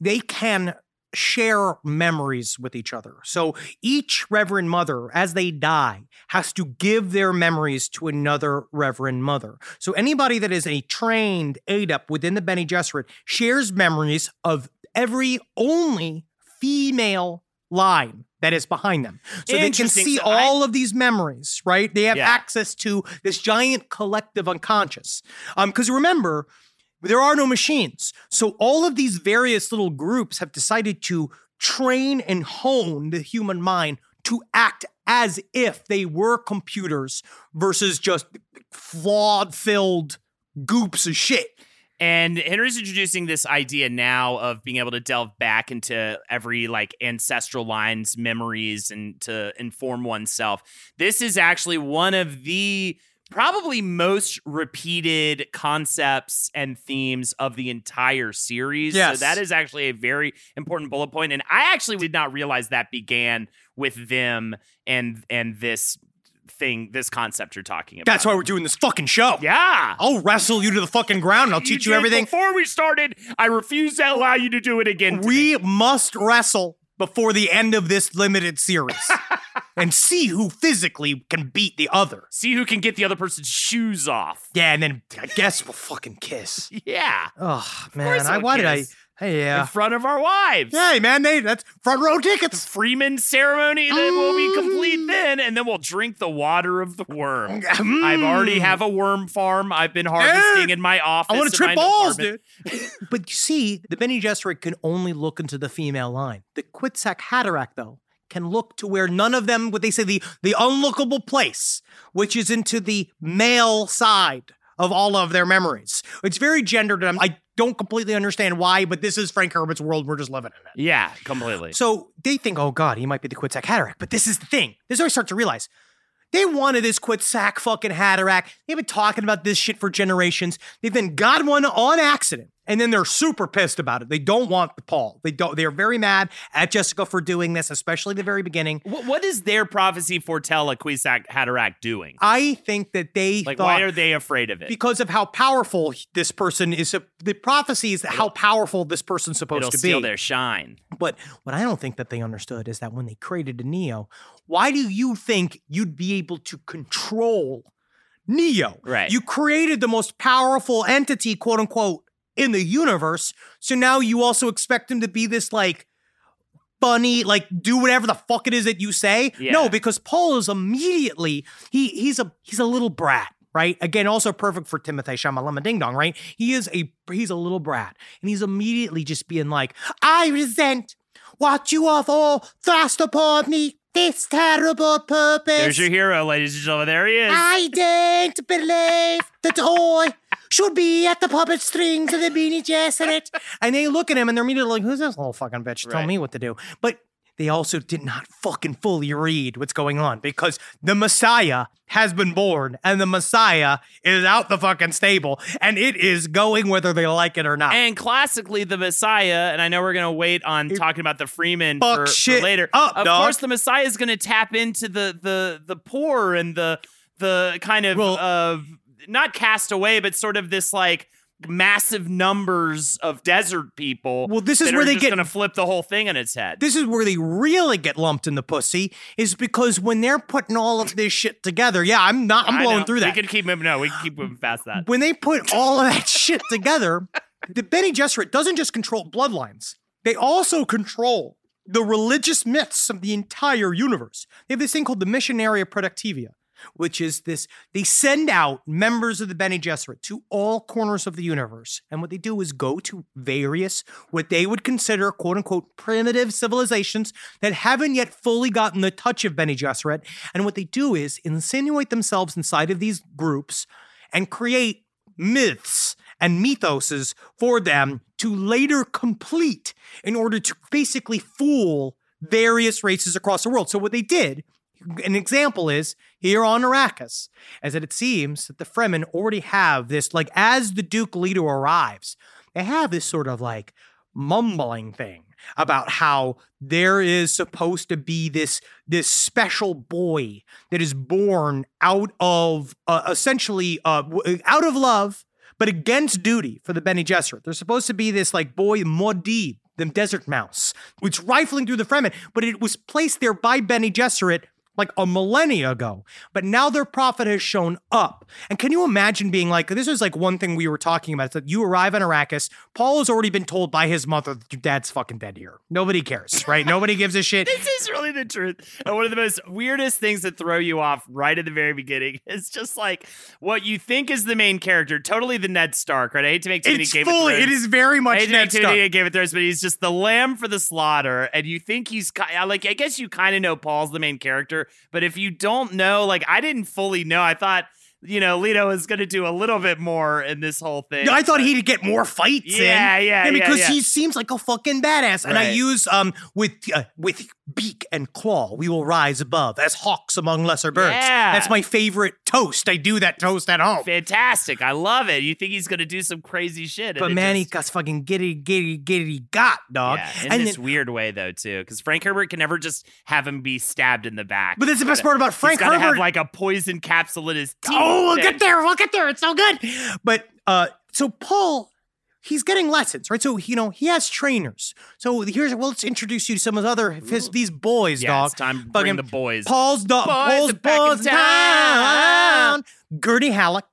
they can share memories with each other. So each Reverend Mother, as they die, has to give their memories to another Reverend Mother. So anybody that is a trained adept within the Bene Gesserit shares memories of every only female line that is behind them. So they can see So I- all of these memories, right? They have Yeah. access to this giant collective unconscious. Um, because remember, there are no machines. So all of these various little groups have decided to train and hone the human mind to act as if they were computers versus just flawed filled goops of shit. And Henry's introducing this idea now of being able to delve back into every like ancestral line's memories and to inform oneself. This is actually one of the probably most repeated concepts and themes of the entire series. Yes. So that is actually a very important bullet point. And I actually did not realize that began with them and and this thing, this concept you're talking about. That's why we're doing this fucking show. Yeah. I'll wrestle you to the fucking ground. and I'll teach you, did everything. Before we started, I refuse to allow you to do it again. We me. must wrestle before the end of this limited series and see who physically can beat the other. see who can get the other person's shoes off. Yeah, and then I guess we'll fucking kiss. Yeah. Oh man, I why did I? Hey, In front of our wives. Hey man, they that's front row tickets. Fremen ceremony then that will be Mm. complete then, and then we'll drink the water of the worm. I've already have a worm farm. I've been harvesting in my office. I want to trip balls, apartment. dude. but you see, the Bene Gesserit can only look into the female line. The Kwisatz Haderach, though, can look to where none of them, what they say, the the unlookable place, which is into the male side of all of their memories. It's very gendered, and I'm- I don't completely understand why, but this is Frank Herbert's world. We're just living in it. Yeah, completely. So they think, oh God, he might be the Kwisatz Haderach. But this is the thing. This is where I start to realize. They wanted this Kwisatz fucking Haderach. They've been talking about this shit for generations. They've then got one on accident. And then they're super pissed about it. They don't want the Paul. They don't. They're very mad at Jessica for doing this, especially the very beginning. What, what does their prophecy foretell a Kwisatz Haderach doing? I think that they Like, thought why are they afraid of it? because of how powerful this person is. The prophecy is how powerful this person's supposed It'll to steal their shine. But what I don't think that they understood is that when they created a Neo, why do you think you'd be able to control Neo? Right. You created the most powerful entity, quote unquote, in the universe. So now you also expect him to be this like funny, like do whatever the fuck it is that you say. Yeah. No, because Paul is immediately he he's a he's a little brat. Right. Again, also perfect for Timothy Shamalama Ding Dong. Right. He is a he's a little brat, and he's immediately just being like, "I resent what you have all thrust upon me. This terrible purpose. There's your hero, ladies and gentlemen. There he is. I don't believe that I should be at the puppet strings of the Bene Gesserit. And it. And they look at him and they're immediately like, who's this little fucking bitch? Tell Right. me what to do. But they also did not fucking fully read what's going on because the Messiah has been born and the Messiah is out the fucking stable and it is going whether they like it or not. And classically, the Messiah, and I know we're gonna wait on talking about the Fremen Fuck for, for shit later. up, of dog. course, the Messiah is gonna tap into the the the poor and the the kind of Well- uh, not cast away, but sort of this like massive numbers of desert people. Well, this is where they get- gonna flip the whole thing on its head. this is where they really get lumped in the pussy is because when they're putting all of this shit together, yeah, I'm not, I'm blowing through that. We can keep moving. No, we can keep moving past that. when they put all of that shit together, the Bene Gesserit doesn't just control bloodlines, they also control the religious myths of the entire universe. They have this thing called the Missionaria Protectiva, which is this they send out members of the Bene Gesserit to all corners of the universe. And what they do is go to various, what they would consider quote unquote primitive civilizations that haven't yet fully gotten the touch of Bene Gesserit. And what they do is insinuate themselves inside of these groups and create myths and mythoses for them to later complete in order to basically fool various races across the world. So what they did, an example is here on Arrakis, as it seems that the Fremen already have this, like as the Duke Leto arrives, they have this sort of like mumbling thing about how there is supposed to be this this special boy that is born out of uh, essentially uh, out of love but against duty for the Bene Gesserit. There's supposed to be this like boy Muad'Dib, the desert mouse, which rifling through the Fremen, but it was placed there by Bene Gesserit like a millennia ago. But now their prophet has shown up. And can you imagine being like, this is like one thing we were talking about. It's that you arrive on Arrakis, Paul has already been told by his mother that your dad's fucking dead here. Nobody cares, right? Nobody gives a shit. This is really the truth. And one of the most weirdest things that throw you off right at the very beginning is just like what you think is the main character, totally the Ned Stark, right? I hate to make too many It's Game fully, it is very I much hate to make Ned too Stark. Game of Thrones, but he's just the lamb for the slaughter, and you think he's like I guess you kind of know Paul's the main character, but if you don't know, like I didn't fully know, I thought you know Leto was going to do a little bit more in this whole thing. I thought he'd get more fights. in. Yeah, yeah, yeah, because yeah. he seems like a fucking badass. And I use um with uh, with beak and claw, we will rise above as hawks among lesser birds. Yeah. That's my favorite toast. I do that toast at home. Fantastic. I love it. You think he's going to do some crazy shit. But man, he just- got fucking giddy, giddy, giddy got, dog. Yeah, in and this then- weird way though too, because Frank Herbert can never just have him be stabbed in the back. But that's the best part about Frank He's gotta have Herbert. like a poison capsule in his teeth. Oh, we'll get there. We'll get there. It's so good. But uh, so Paul, he's getting lessons, right? So you know he has trainers. So here's well, let's introduce you to some of his other his, these boys, Yeah, dog. it's time bring the boys. Paul's dog. Paul's are back in boys town. down. Gurney Halleck,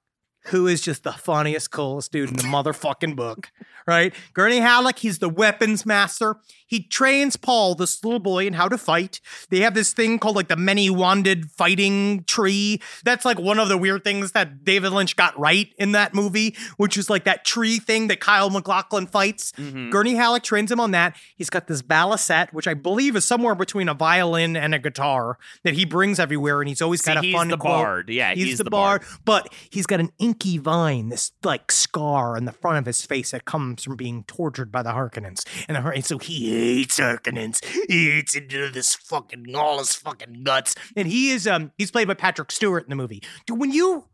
who is just the funniest, coolest dude in the motherfucking book, right? Gurney Halleck, he's the weapons master. He trains Paul, this little boy, in how to fight. They have this thing called like the many wanded fighting tree. That's like one of the weird things that David Lynch got right in that movie, which is like that tree thing that Kyle MacLachlan fights. Mm-hmm. Gurney Halleck trains him on that. He's got this baliset, which I believe is somewhere between a violin and a guitar that he brings everywhere, and he's always See, got a he's fun the quote. bard. Yeah, he's, he's the, the bard. bard. But he's got an inkvine, this like scar on the front of his face that comes from being tortured by the Harkonnens, and, the, so he hates Harkonnens. He hates into this fucking all his fucking guts, and he is um he's played by Patrick Stewart in the movie. Do when you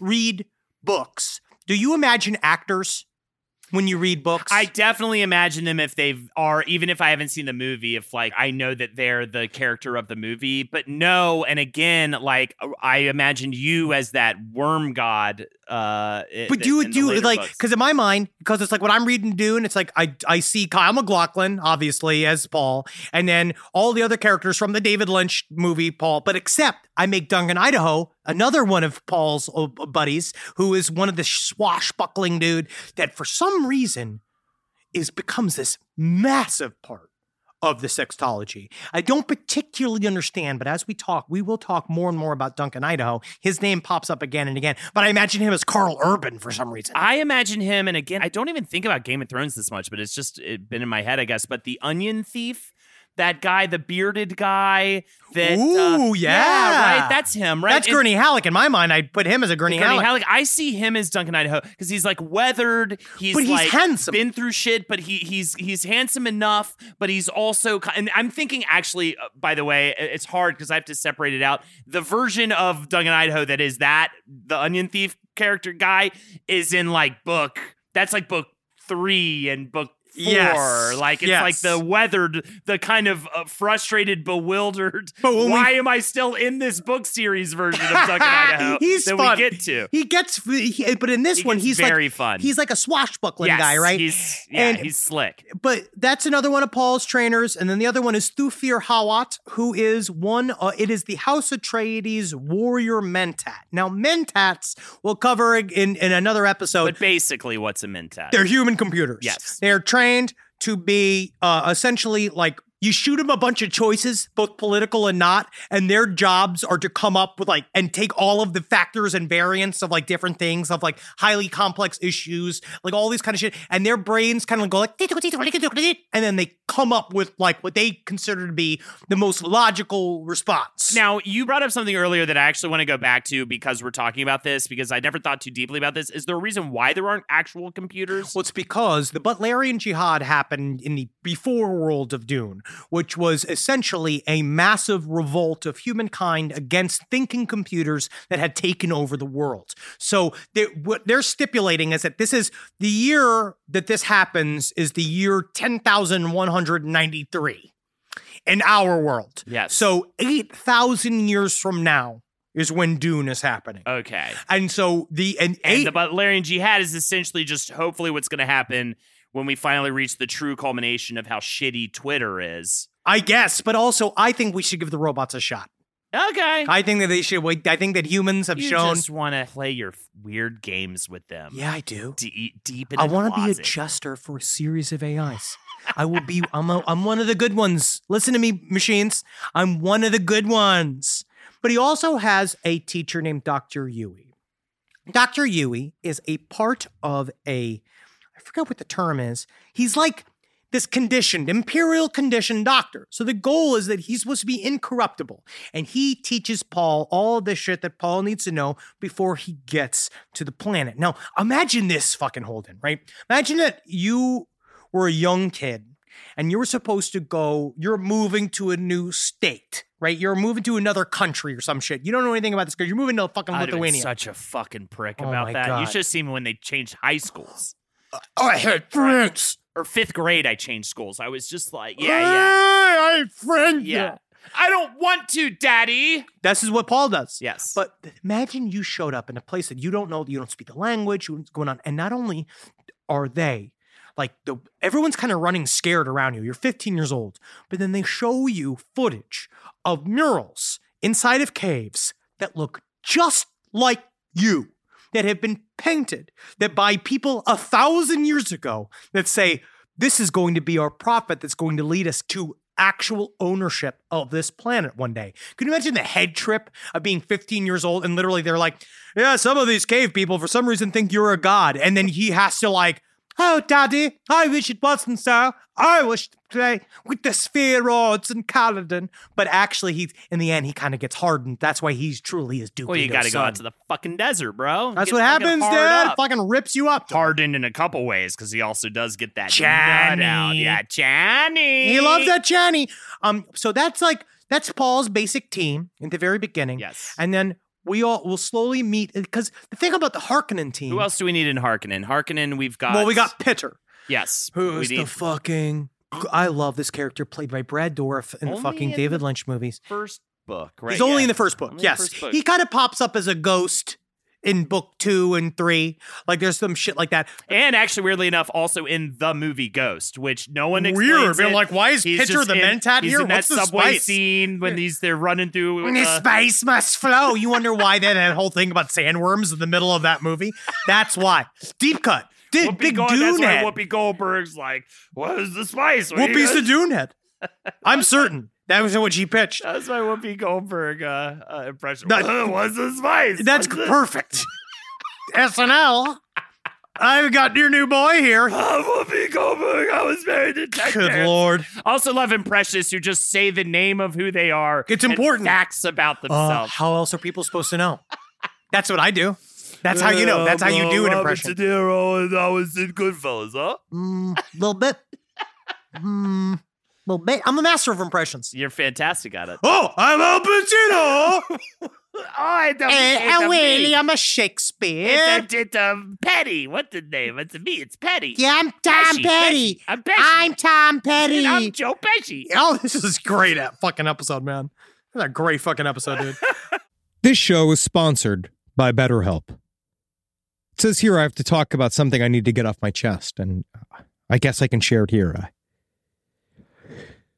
read books, do you imagine actors when you read books? I definitely imagine them if they are, even if I haven't seen the movie, if like I know that they're the character of the movie. But no, and again, like I imagined you as that worm god. Uh, But you would do like because in my mind, because it's like what I'm reading Dune, it's like I I see Kyle MacLachlan obviously as Paul, and then all the other characters from the David Lynch movie Paul. But except I make Duncan Idaho another one of Paul's uh, buddies, who is one of the swashbuckling dude that for some reason is becomes this massive part of the sextology. I don't particularly understand, but as we talk, we will talk more and more about Duncan Idaho. His name pops up again and again, but I imagine him as Karl Urban for some reason. I imagine him, and again, I don't even think about Game of Thrones this much, but it's just it been in my head, I guess. But the Onion Thief, that guy, the bearded guy, that uh, Ooh, yeah. right, that's him, right? That's And- Gurney Halleck. In my mind, I'd put him as a Gurney, Gurney Halleck. Halleck. I see him as Duncan Idaho because he's like weathered. He's But he's like handsome. been through shit, but he he's he's handsome enough. But he's also and I'm thinking actually, uh, by the way, it's hard because I have to separate it out. The version of Duncan Idaho that is that the Onion Thief character guy is in like book. That's like book three and book. Four. Yes. Like it's Yes. like the weathered, the kind of uh, frustrated, bewildered. But Why am I still in this book series version of Duncan Idaho? he's that fun. we get to. He gets, he, but in this He one, he's very like fun. He's like a swashbuckling yes, guy, right? He's yeah, And- he's slick. but that's another one of Paul's trainers, and then the other one is Thufir Hawat, who is one. Uh, it is the House Atreides warrior Mentat. Now, Mentats we'll cover in in another episode. But basically, what's a mentat? They're human computers. Yes. They're trained to be uh, essentially like you shoot them a bunch of choices, both political and not, and their jobs are to come up with like and take all of the factors and variants of like different things of like highly complex issues, like all these kind of shit, and their brains kind of go like and then they come up with like what they consider to be the most logical response. Now, you brought up something earlier that I actually want to go back to because we're talking about this because I never thought too deeply about this. Is there a reason why there aren't actual computers? Well, it's because the Butlerian Jihad happened in the before world of Dune, which was essentially a massive revolt of humankind against thinking computers that had taken over the world. So they, what they're stipulating is that this is the year that this happens is the year 10,193 in our world. Yes. So 8,000 years from now is when Dune is happening. okay. And so the and, And eight, the Butlerian Jihad is essentially just hopefully what's going to happen when we finally reach the true culmination of how shitty Twitter is. I guess, but also I think we should give the robots a shot. Okay. I think that they should wait. I think that humans have you shown. just want to play your weird games with them. yeah, I do. Deep, deep in I want to be a jester for a series of AIs. I will be. I'm. A, I'm one of the good ones. Listen to me, machines. I'm one of the good ones. But he also has a teacher named Dr. Yueh. Dr. Yueh is a part of a. I forget what the term is. He's like this conditioned, imperial conditioned doctor. So the goal is that he's supposed to be incorruptible. And he teaches Paul all the shit that Paul needs to know before he gets to the planet. Now, imagine this fucking Holden, right? Imagine that you were a young kid and you were supposed to go, you're moving to a new state, right? You're moving to another country or some shit. You don't know anything about this because you're moving to fucking I'd Lithuania. such a fucking prick Oh about that. God. You should have seen me when they changed high schools. Uh, I had friends. Or fifth grade, I changed schools. I was just like, yeah, yeah, I had friends. yeah. I don't want to, Daddy. This is what Paul does. Yes. But imagine you showed up in a place that you don't know, you don't speak the language, what's going on. And not only are they like the everyone's kind of running scared around you. You're 15 years old, but then they show you footage of murals inside of caves that look just like you, that have been painted, that by people a thousand years ago that say, this is going to be our prophet that's going to lead us to actual ownership of this planet one day. Can you imagine the head trip of being 15 years old and literally they're like, yeah, some of these cave people for some reason think you're a god. And then he has to like, oh, daddy, I wish it wasn't so. I wish to play with the spheroids and Kaladin. But actually, he in the end, he kind of gets hardened. That's why he's truly his Duke. Well, you got to go out to the fucking desert, bro. That's what happens, Dad. up. Fucking rips you up. Hardened in a couple ways because he also does get that Chani. nut out. Yeah, Chani. He loves that Chani. Um, so that's like that's Paul's basic team in the very beginning. Yes. And then we all will slowly meet because the thing about the Harkonnen team. Who else do we need in Harkonnen? Harkonnen, we've got. Well, we got Piter. Yes. Who's the fucking I love this character played by Brad Dourif in the fucking in David the Lynch movies. first book, right? He's only Yeah. in the first book. Only yes. first book. He kind of pops up as a ghost in book two and three. Like there's some shit like that. And actually, weirdly enough, also in the movie Ghost, which no one explains. Weird. It. like, why is He's Pitcher the in, Mentat here? in that What's the subway spice? scene when these they're running through. When the uh, spice must flow. You wonder why that, that whole thing about sandworms in the middle of that movie? That's why. Deep cut. Did Whoopi big Gold- dune. Whoopi Goldberg's like, "What is the spice?" What Whoopi's the guys-" dune head. I'm certain that was what she pitched. That's my Whoopi Goldberg uh, uh, impression. That- What's the spice? That's What's perfect. SNL. I've got your new boy here. Oh, Whoopi Goldberg. I was very detective. Good lord. Also love Impressionists who just say the name of who they are. It's and important. Facts about Uh, themselves. how else are people supposed to know? That's what I do. That's how you know. That's how you do an impression. De Niro and I was in Goodfellas, huh? Mm, little bit. Mm, little bit. I'm a master of impressions. You're fantastic at it. Oh, I'm Al Pacino. Oh, I don't. Uh, Willie, I'm a Shakespeare. It's a, it's a Petty. What's the name? It's me. It's Petty. yeah, I'm Tom Pesci, Petty. Pesci. I'm Pesci. I'm Tom Petty. And I'm Joe Pesci. Oh, this is great at fucking episode, man. This is a great fucking episode, dude. This show is sponsored by BetterHelp. It says here I have to talk about something I need to get off my chest, and I guess I can share it here.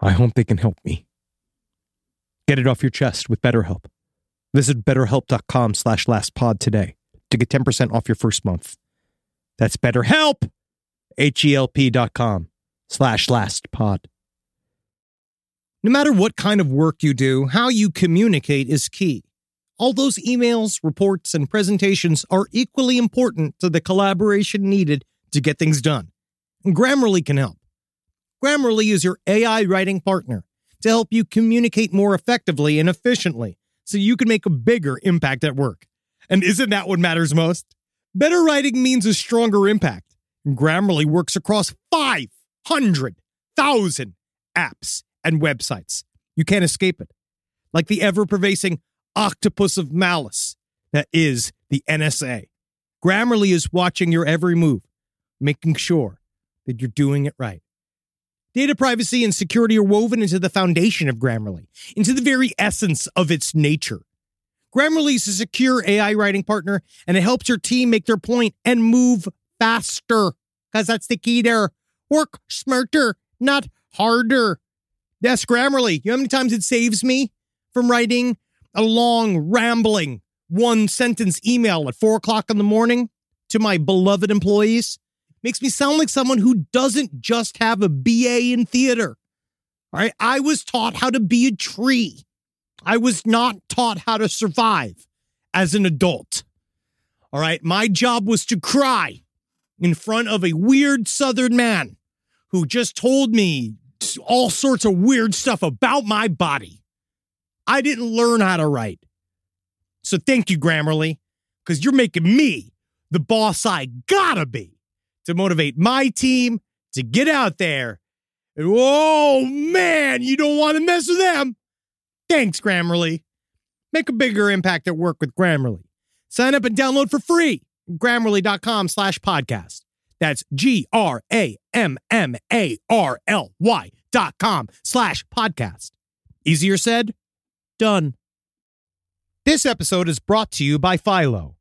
I hope they can help me. Get it off your chest with BetterHelp. Visit betterhelp.com slash lastpod today to get 10% off your first month. That's BetterHelp, H-E-L-P dot com slash lastpod. No matter what kind of work you do, how you communicate is key. All those emails, reports, and presentations are equally important to the collaboration needed to get things done. Grammarly can help. Grammarly is your AI writing partner to help you communicate more effectively and efficiently so you can make a bigger impact at work. And isn't that what matters most? Better writing means a stronger impact. Grammarly works across 500,000 apps and websites. You can't escape it. Like the ever pervasive octopus of malice that is the NSA. Grammarly is watching your every move, making sure that you're doing it right. Data privacy and security are woven into the foundation of Grammarly, into the very essence of its nature. Grammarly is a secure AI writing partner, and it helps your team make their point and move faster, because that's the key there. Work smarter, not harder. Yes, Grammarly. You know how many times it saves me from writing a long, rambling, one sentence email at four o'clock in the morning to my beloved employees? Makes me sound like someone who doesn't just have a BA in theater. All right. I was taught how to be a tree. I was not taught how to survive as an adult. All right. My job was to cry in front of a weird Southern man who just told me all sorts of weird stuff about my body. I didn't learn how to write. So thank you, Grammarly, because you're making me the boss I gotta be to motivate my team to get out there. And oh man, you don't want to mess with them. Thanks, Grammarly. Make a bigger impact at work with Grammarly. Sign up and download for free. Grammarly.com slash podcast. That's G R A M M A R L Y dot com slash podcast. Easier said, done. This episode is brought to you by Philo.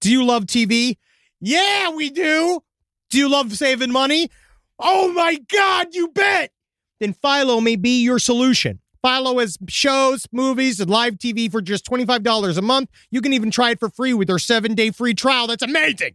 Do you love TV? Yeah, we do. Do you love saving money? Oh my God, you bet. Then Philo may be your solution. Philo has shows, movies, and live TV for just $25 a month. You can even try it for free with their seven day free trial. That's amazing.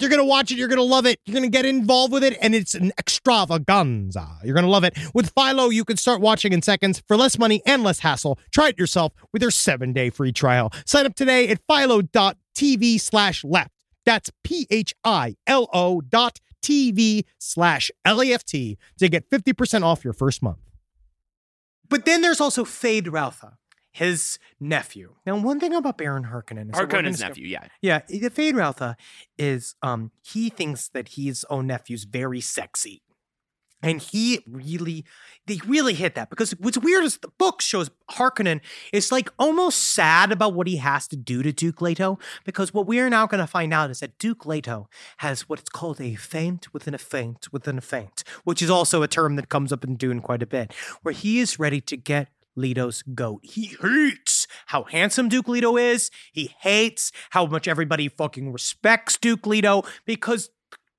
You're going to watch it. You're going to love it. You're going to get involved with it, and it's an extravaganza. You're going to love it. With Philo, you can start watching in seconds for less money and less hassle. Try it yourself with your seven day free trial. Sign up today at philo.tv slash left. That's P H I L O dot TV slash L A F T to get 50% off your first month. But then there's also Feyd-Rautha, his nephew. Now, one thing about Baron Harkonnen is Harkonnen's nephew, yeah. yeah, the Feyd-Rautha is um he thinks that his own nephew's very sexy. And he really, they really hit that because what's weird is the book shows Harkonnen is like almost sad about what he has to do to Duke Leto because what we are now going to find out is that Duke Leto has what's called a feint within a feint within a feint, which is also a term that comes up in Dune quite a bit, where he is ready to get Leto's goat. He hates how handsome Duke Leto is. He hates how much everybody fucking respects Duke Leto because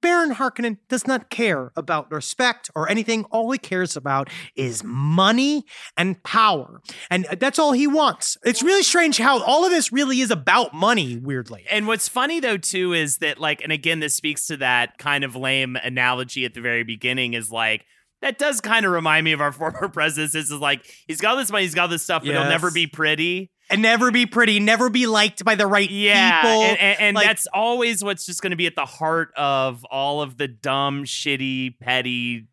Baron Harkonnen does not care about respect or anything. All he cares about is money and power. And that's all he wants. It's really strange how all of this really is about money, weirdly. And what's funny though too is that like, and again, this speaks to that kind of lame analogy at the very beginning is like. That does kind of remind me of our former presidents. This is like he's got this money, he's got this stuff, but he'll never be pretty. And never be pretty, never be liked by the right Yeah, people. and, and, and Like- that's always what's just going to be at the heart of all of the dumb, shitty, petty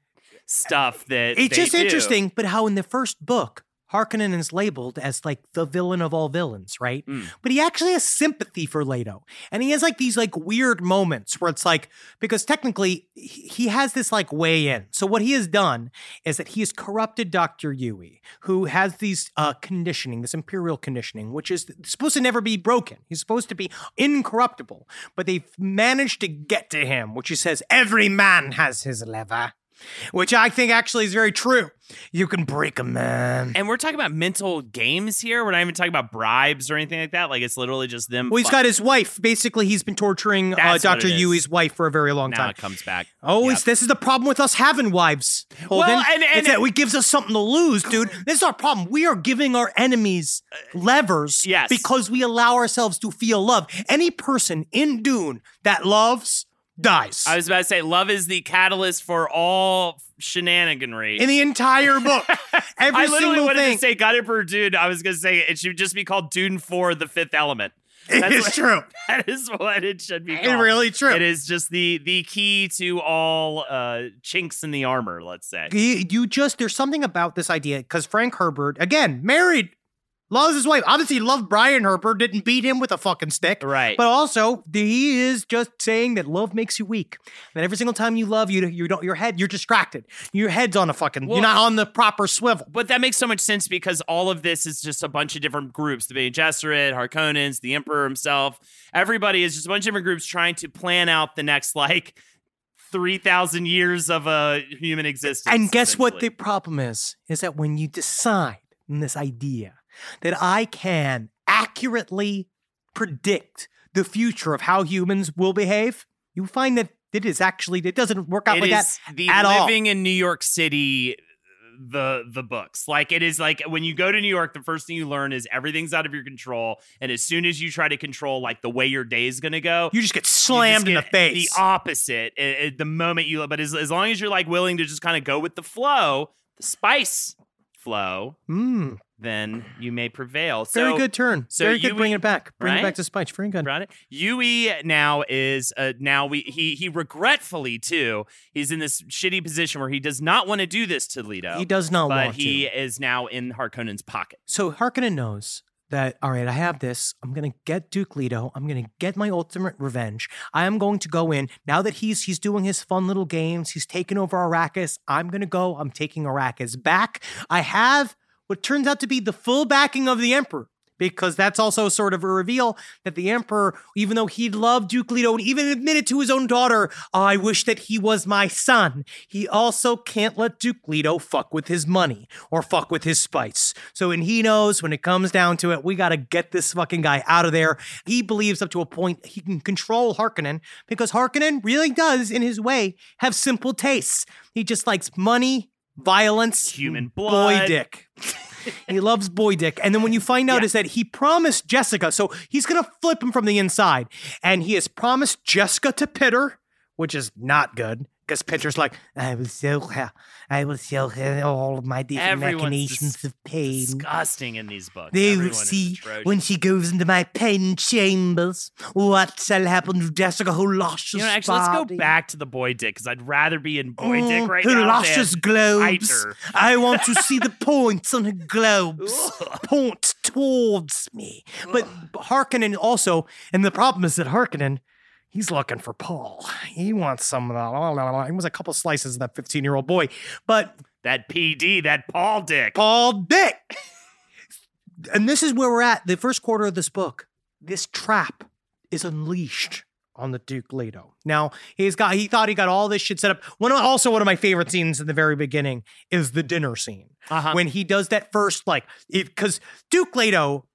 stuff that It's they just do. interesting, but how in the first book, Harkonnen is labeled as like the villain of all villains, right? Mm. But he actually has sympathy for Leto. And he has like these like weird moments where it's like, because technically he he has this like way in. So what he has done is that he has corrupted Dr. Yueh, who has these uh conditioning, this imperial conditioning, which is supposed to never be broken. He's supposed to be incorruptible. But they've managed to get to him, which he says, every man has his lever. Which I think actually is very true. You can break a man. And we're talking about mental games here. We're not even talking about bribes or anything like that. Like it's literally just them. Well, he's got his wife. Basically, he's been torturing uh, is. Yueh's wife for a very long now time. it comes back. Oh, Yep. this is the problem with us having wives. Holden. Well, and- and- it's that it gives us something to lose, dude. This is our problem. We are giving our enemies levers yes. because we allow ourselves to feel love. Any person in Dune that loves dies. I was about to say, love is the catalyst for all shenaniganry. in the entire book. Every I literally single wanted thing. to say God Emperor Dune. I was going to say it should just be called Dune 4 The Fifth Element. It That's is what- true. That is what it should be It really true. It is just the the key to all uh, chinks in the armor, let's say. you, you just there's something about this idea because Frank Herbert again married loves his wife. Obviously, he loved Brian Herbert, didn't beat him with a fucking stick. Right. But also, he is just saying that love makes you weak. That every single time you love, you you don't your head, you're distracted. Your head's on a fucking, Well- you're not on the proper swivel. But that makes so much sense because all of this is just a bunch of different groups. The Bene Gesserit, Harkonnens, the Emperor himself. Everybody is just a bunch of different groups trying to plan out the next like 3,000 years of a human existence. And guess what the problem is? Is that when you decide in this idea that I can accurately predict the future of how humans will behave, you find that it is actually it doesn't work out It like that the at all. living in New York City the the books like it is like when you go to new york the first thing you learn is everything's out of your control and as soon as you try to control like the way your day is going to go You just get you just slammed in the face. the opposite at the moment you but as, as long as you're like willing to just kind of go with the flow the spice flow Mm, then you may prevail very good turn. so very good. Yueh- Bring it back. Bring it back to Spike. Very good. Brought it. Yueh now is uh, now we he he regretfully too. He's in this shitty position where he does not want to do this to Leto. He does not but he to. is now in Harkonnen's pocket. So Harkonnen knows that, all right, I have this. I'm going to get Duke Leto. I'm going to get my ultimate revenge. I am going to go in. Now that he's he's doing his fun little games, he's taking over Arrakis. I'm going to go. I'm taking Arrakis back. I have what turns out to be the full backing of the Emperor. Because that's also sort of a reveal that the Emperor, even though he loved Duke Leto and even admitted to his own daughter, I wish that he was my son, he also can't let Duke Leto fuck with his money or fuck with his spice. So, and he knows when it comes down to it, we got to get this fucking guy out of there. He believes up to a point he can control Harkonnen because Harkonnen really does, in his way, have simple tastes. He just likes money, violence, Human boy dick. he loves boy dick. And then when you find out Yeah. is that he promised Jessica, so he's gonna flip him from the inside, and he has promised Jessica to Piter, which is not good. Because Piter's like, I will show her, I will show her all of my different Everyone's machinations dis- of pain. Disgusting in these books. They will Everyone see when she goes into my pain chambers what shall happen to Jessica who lost You know, actually, let's go back to the boy dick because I'd rather be in boy dick Mm, right who now. lost than his globes. Eiter. I want to see the points on her globes point towards me. But Harkonnen also, and the problem is that Harkonnen, he's looking for Paul. He wants some of that. He was a couple slices of that 15 year old boy. But That PD, that Paul dick. Paul Dick. and this is where we're at. The first quarter of this book, this trap is unleashed on the Duke Leto. Now he's got he thought he got all this shit set up. One of, also one of my favorite scenes in the very beginning is the dinner scene Uh-huh. when he does that first like because Duke Leto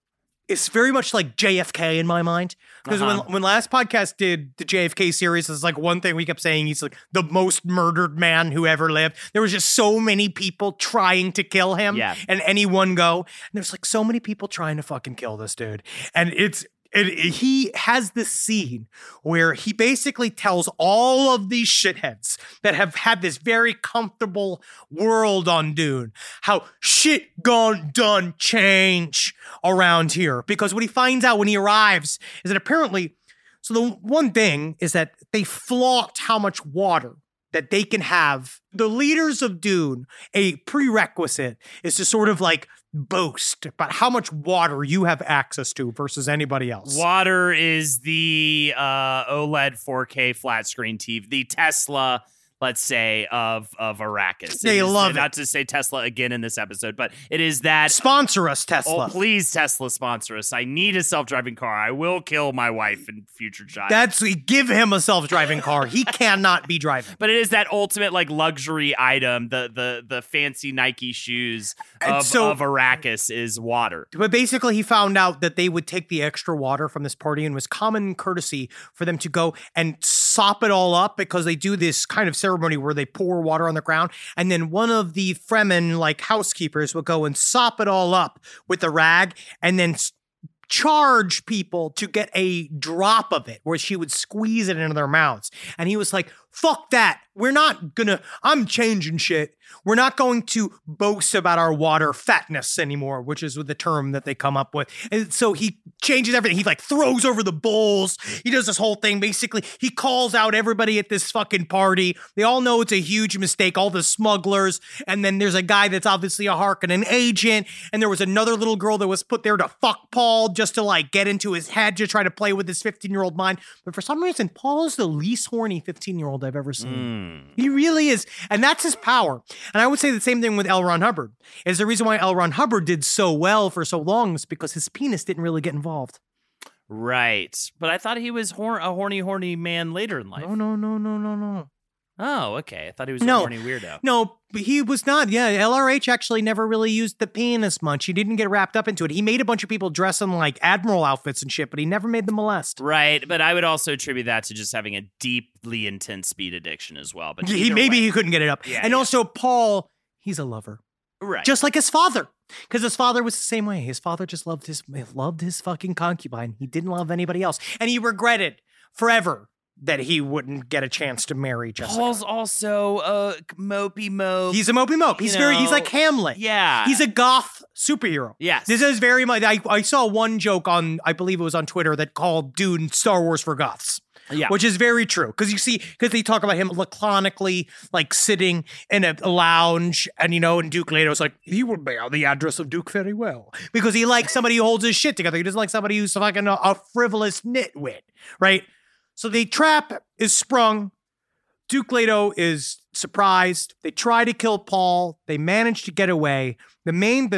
is very much like JFK in my mind. Because Uh-huh. when when last podcast did the JFK series, it's like one thing we kept saying he's like the most murdered man who ever lived. There was just so many people trying to kill him, Yeah. and any one go. And there's like so many people trying to fucking kill this dude, and it's. It- he has this scene where he basically tells all of these shitheads that have had this very comfortable world on Dune how shit gone done change around here. Because what he finds out when he arrives is that apparently, so the one thing is that they flaunt how much water that they can have. The leaders of Dune, a prerequisite is to sort of like boast about how much water you have access to versus anybody else. Water is the uh, OLED 4K flat screen TV, the Tesla, let's say, of of Arrakis. They is- love Not to say Tesla again in this episode, but it is that. Sponsor us, oh, Tesla. Oh, please, Tesla sponsor us. I need a self driving car. I will kill my wife and future child. That's give him a self-driving car. He cannot be driving. but it is that ultimate like luxury item, the the the fancy Nike shoes of, so- of Arrakis is water. But basically, he found out that they would take the extra water from this party, and was common courtesy for them to go and sop it all up because they do this kind of ceremony where they pour water on the ground, and then one of the Fremen like housekeepers will go and sop it all up with a rag, and then. Charge people to get a drop of it where she would squeeze it into their mouths. And he was like, fuck that. We're not gonna, I'm changing shit. We're not going to boast about our water fatness anymore, which is the term that they come up with. And so he changes everything. He like throws over the bowls. He does this whole thing. Basically, he calls out everybody at this fucking party. They all know it's a huge mistake, all the smugglers. And then there's a guy that's obviously a Harkonnen agent. And there was another little girl that was put there to fuck Paul just to like get into his head to try to play with his 15 year old mind. But for some reason, Paul is the least horny 15 year old I've ever seen. Hmm. He really is. And that's his power. And I would say the same thing with L. Ron Hubbard. Is the reason why L. Ron Hubbard did so well for so long is because his penis didn't really get involved. Right. But I thought he was hor- a horny, horny man later in life. No, no, no, no, no, no. Oh, okay. I thought he was a No. horny weirdo. No, but he was not. Yeah, LRH actually never really used the penis much. He didn't get wrapped up into it. He made a bunch of people dress in like admiral outfits and shit, but he never made them molest. Right, but I would also attribute that to just having a deeply intense speed addiction as well. But He maybe way- he couldn't get it up. Yeah, and yeah. also Paul, he's a lover. right, Just like his father. Because his father was the same way. His father just loved his loved his fucking concubine. He didn't love anybody else. And he regretted forever that he wouldn't get a chance to marry Jessica. Paul's also a mopey mope. He's a mopey mope. He's you very he's like Hamlet. yeah. He's a goth superhero. Yes. This is very much I, I saw one joke on I believe it was on Twitter that called Dune Star Wars for goths. Yeah. Which is very true. Because you see, because they talk about him laconically like sitting in a, a lounge and you know, and Duke Leto's like, he would bear the address of Duke very well. Because he likes somebody who holds his shit together. He doesn't like somebody who's fucking a, a frivolous nitwit. Right? So the trap is sprung. Duke Leto is surprised. They try to kill Paul. They manage to get away. The main,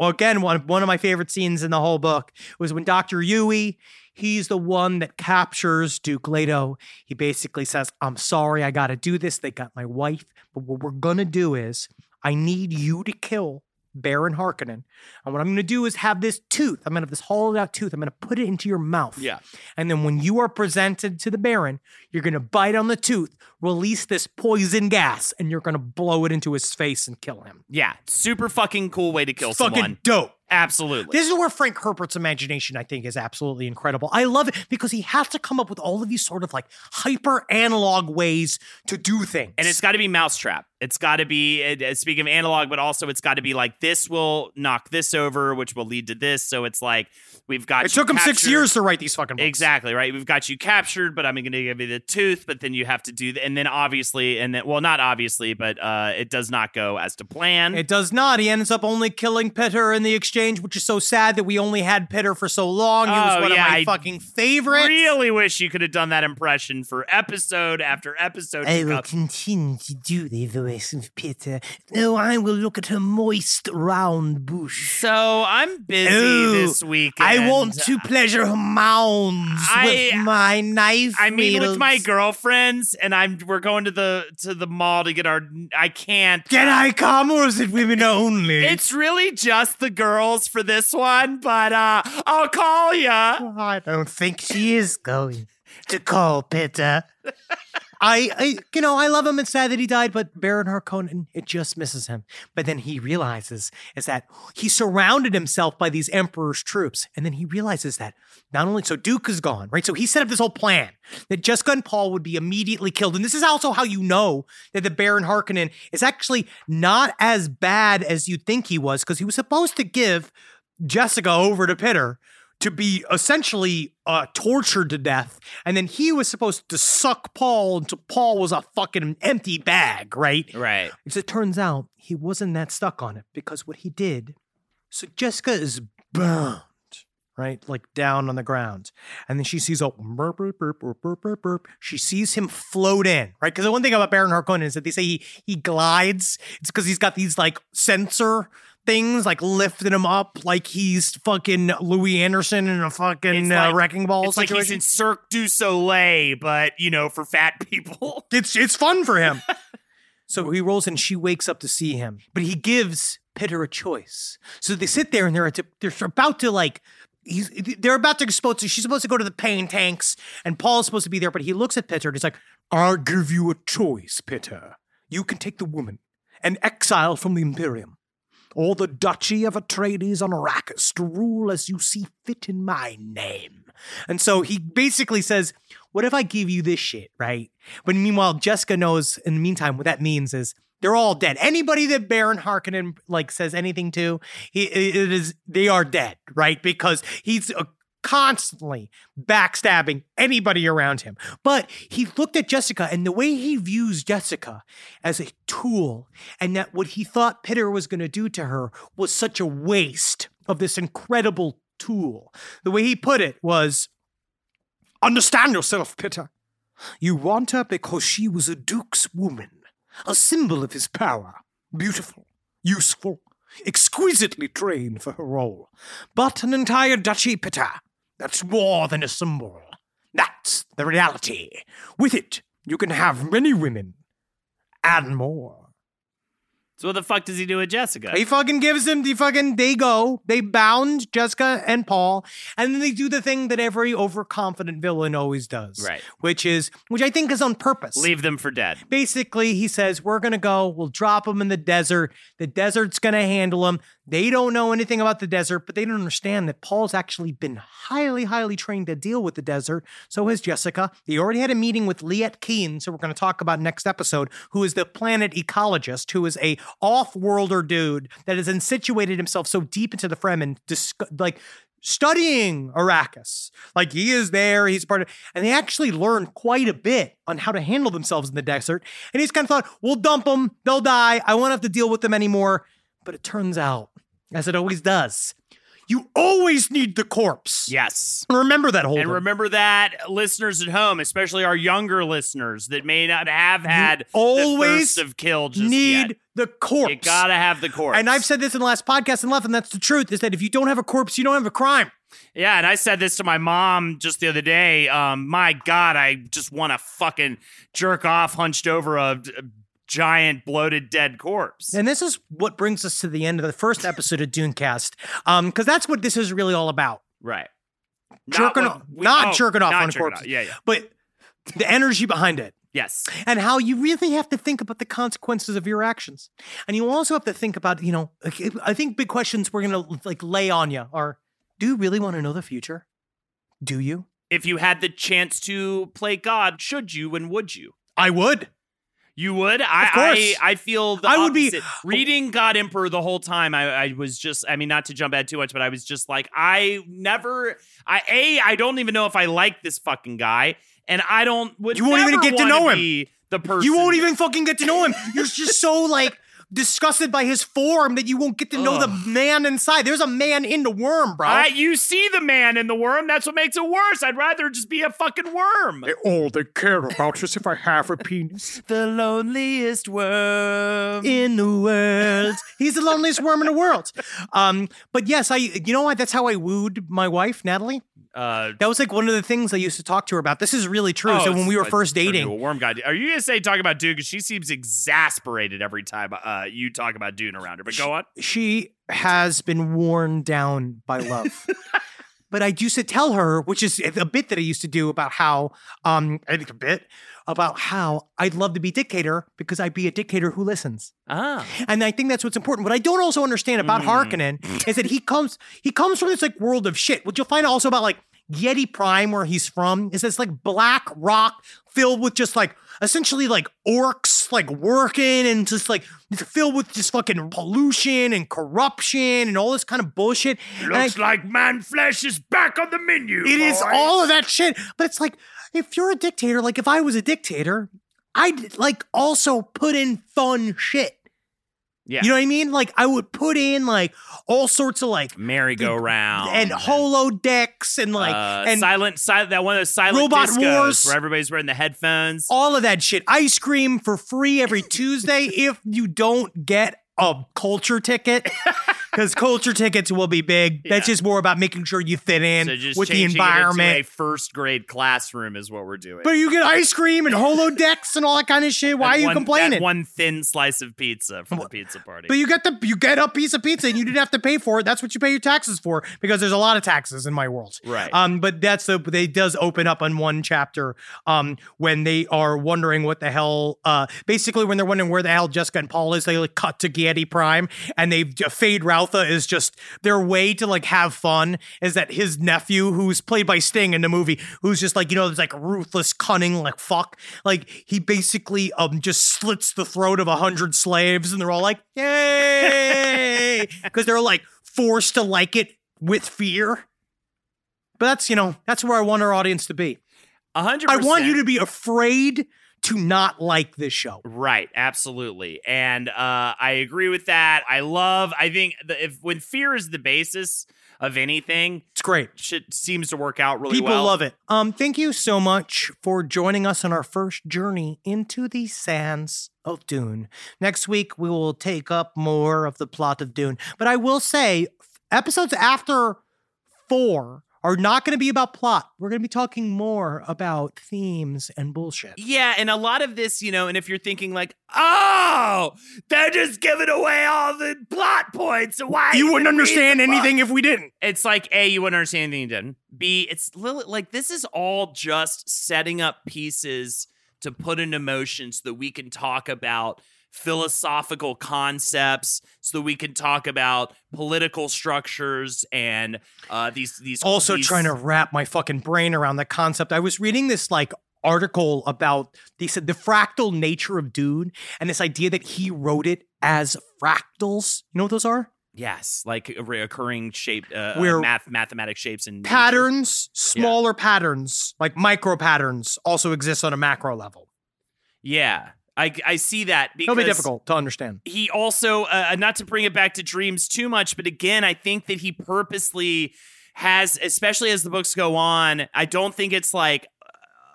again, one, one of my favorite scenes in the whole book was when Dr. Yueh, he's the one that captures Duke Leto. He basically says, I'm sorry, I got to do this. They got my wife. But what we're going to do is, I need you to kill Baron Harkonnen. And what I'm going to do is have this tooth. I'm going to have this hollowed out tooth. I'm going to put it into your mouth. Yeah. And then when you are presented to the Baron, you're going to bite on the tooth, release this poison gas, and you're going to blow it into his face and kill him. yeah, super fucking cool way to kill Fucking someone. dope. Absolutely. This is where Frank Herbert's imagination, I think, is absolutely incredible. I love it because he has to come up with all of these sort of like hyper analog ways to do things. and it's got to be mousetrap. It's got to be, uh, speaking of analog, but also it's got to be like this will knock this over, which will lead to this. So it's like we've got. it you took him six years to write these fucking books. Exactly right. We've got you captured, but I'm going to give you the tooth. But then you have to do, the, and then obviously, and then well, not obviously, but uh, it does not go as to plan. It does not. He ends up only killing Piter in the exchange, which is so sad that we only had Piter for so long. He was one yeah, of my I fucking favorites. I really wish you could have done that impression for episode after episode. I will come. continue to do the voice of. No, I will look at her moist, round bush. So I'm busy Oh, this week. I want to pleasure her mounds I- with my knife. I mean, with my girlfriends, and I'm we're going to the to the mall to get our. I can't. Can I come or is it women only? It's really just the girls for this one, but uh, I'll call ya. I don't think she is going to call Piter. I, I, you know, I love him. It's sad that he died, but Baron Harkonnen, it just misses him. But then he realizes is that he surrounded himself by these Emperor's troops, and then he realizes that not only so Duke is gone, right? So he set up this whole plan that Jessica and Paul would be immediately killed, and this is also how you know that the Baron Harkonnen is actually not as bad as you think he was, because he was supposed to give Jessica over to Piter to be essentially uh, tortured to death. And then he was supposed to suck Paul until Paul was a fucking empty bag, right? Right. As it turns out, he wasn't that stuck on it because what he did, so Jessica is burned, right? Like down on the ground. And then she sees a burp, burp, burp, burp, burp, burp, burp. She sees him float in, right? Because the one thing about Baron Harkonnen is that they say he, he glides. It's because he's got these like sensor things like lifting him up like he's fucking Louie Anderson in a fucking It's uh, wrecking ball It's like he's situation. in Cirque du Soleil, but you know, for fat people. It's it's fun for him. so he rolls and She wakes up to see him, but he gives Piter a choice. So they sit there and they're at- they're about to like. He's, they're about to to. She's supposed to go to the pain tanks, and Paul's supposed to be there. But he looks at Piter and he's like, "I'll give you a choice, Piter. You can take the woman and exile from the Imperium, or the Duchy of Atreides on Arrakis to rule as you see fit in my name." And so he basically says, what if I give you this shit, right? But meanwhile, Jessica knows in the meantime what that means is they're all dead. Anybody that Baron Harkonnen like says anything to, he, it is they are dead, right? Because he's uh, constantly backstabbing anybody around him. But he looked at Jessica and the way he views Jessica as a tool, and that what he thought Piter was going to do to her was such a waste of this incredible tool. The way he put it was Understand yourself, Piter. You want her because she was a duke's woman, a symbol of his power, beautiful, useful, exquisitely trained for her role. But an entire duchy, Piter, that's more than a symbol. That's the reality. With it, you can have many women and more. So what the fuck does he do with Jessica? He fucking gives him the fucking they go. They bound Jessica and Paul, and then they do the thing that every overconfident villain always does. Right. Which is which I think is on purpose. Leave them for dead. Basically, he says, We're gonna go, we'll drop them in the desert. The desert's gonna handle them. They don't know anything about the desert, but they don't understand that Paul's actually been highly, highly trained to deal with the desert. So has Jessica. He already had a meeting with Liet-Kynes, so we're going to talk about next episode, who is the planet ecologist, who is a off-worlder dude that has insituated himself so deep into the Fremen, dis- like studying Arrakis. Like he is there, he's part of, and they actually learn quite a bit on how to handle themselves in the desert. And he's kind of thought, we'll dump them, they'll die, I won't have to deal with them anymore. But it turns out, as it always does, you always need the corpse. Yes. Remember that whole And remember that, uh, listeners at home, especially our younger listeners that may not have had always the thirst of kill just need yet. The corpse. You gotta have the corpse. And I've said this in the last podcast and left, and that's the truth, is that if you don't have a corpse, you don't have a crime. Yeah, and I said this to my mom just the other day. Um, my God, I just want to fucking jerk off hunched over a, a giant bloated dead corpse. And this is what brings us to the end of the first episode of Dunecast, um, because that's what this is really all about. Right. Jerking what off, we- not oh, jerking off not on jerking corpses. off. Yeah, yeah. But the energy behind it. Yes. and how you really have to think about the consequences of your actions. And you also have to think about, you know, I think big questions we're going to like lay on you are do you really want to know the future? Do you? If you had the chance to play God, should you and would you? I would. You would? I, Of course. I I feel the I would be- reading God Emperor the whole time. I, I was just I mean not to jump ahead too much, but I was just like I never I a I don't even know if I like this fucking guy, and I don't would You won't even get to know him. The person You won't even fucking get to know him. You're just so like disgusted by his form that you won't get to know the man inside. There's a man in the worm, bro. I, you see the man in the worm. That's what makes it worse. I'd rather just be a fucking worm. All they care about is if I have a penis. The loneliest worm. in the world. He's the loneliest worm in the world. Um, but yes, I you know what? That's how I wooed my wife, Natalie. Uh, That was like one of the things I used to talk to her about. This is really true. oh, so when we were first dating, a worm guy. Are you gonna say talk about Dune? Because she seems exasperated every time uh, you talk about Dune around her. But go on. she has been worn down by love. but I used to tell her, which is a bit that I used to do about how, um, I think a bit about how I'd love to be dictator because I'd be a dictator who listens. Ah. And I think that's what's important. What I don't also understand about Harkonnen is that he comes he comes from this like world of shit. What you'll find also about like Giedi Prime, where he's from, is this like black rock filled with just like essentially like orcs like working and just like filled with just fucking pollution and corruption and all this kind of bullshit. And I- Looks like man flesh is back on the menu. it is all of that shit. But it's like, if you're a dictator, like if I was a dictator, I'd like also put in fun shit. Yeah. You know what I mean? Like I would put in like all sorts of like merry-go-round and holodecks and like uh, and silent, silent. That one of those silent Robot Wars. where everybody's wearing the headphones. all of that shit. Ice cream for free every Tuesday if you don't get a culture ticket. Because culture tickets will be big. That's just more about making sure you fit in so with the changing it into environment. a first grade classroom is what we're doing. but you get ice cream and holodecks and all that kind of shit. Why are you one- complaining? One thin slice of pizza for the pizza party. But you get the you get a piece of pizza and you didn't have to pay for it. That's what you pay your taxes for because there's a lot of taxes in my world. Right. Um, but that's the they does open up on one chapter um when they are wondering what the hell uh basically when they're wondering where the hell Jessica and Paul is, they like cut to Giedi Prime and they fade Ralph Is just their way to like have fun is that his nephew, who's played by Sting in the movie, who's just like, you know, it's like ruthless, cunning, like fuck. Like he basically um just slits the throat of a hundred slaves and they're all like, yay! Because they're like forced to like it with fear. But that's, you know, that's where I want our audience to be. A hundred. I want you to be afraid to not like this show. Right, absolutely, and uh, I agree with that. I love. I think the, if when fear is the basis of anything, It's great. shit seems to work out really People well. People love it. Um, thank you so much for joining us on our first journey into the sands of Dune. Next week we will take up more of the plot of Dune. But I will say, episodes after four are not going to be about plot. We're going to be talking more about themes and bullshit. Yeah, and a lot of this, you know, and if you're thinking like, oh, they're just giving away all the plot points. Why You wouldn't understand anything if we didn't. It's like A, you wouldn't understand anything you didn't. B, it's little like this is all just setting up pieces to put into motion so that we can talk about philosophical concepts, so that we can talk about political structures and uh, these these also these- trying to wrap my fucking brain around the concept. I was reading this like article about they said the fractal nature of Dune and this idea that he wrote it as fractals. You know what those are? yes, like reoccurring shape, uh, Where- uh, math mathematic shapes and Patterns, smaller patterns, like micro patterns, also exist on a macro level. Yeah, I I see that because It'll be difficult to understand. he also uh, not to bring it back to dreams too much but again i think that he purposely has especially as the books go on i don't think it's like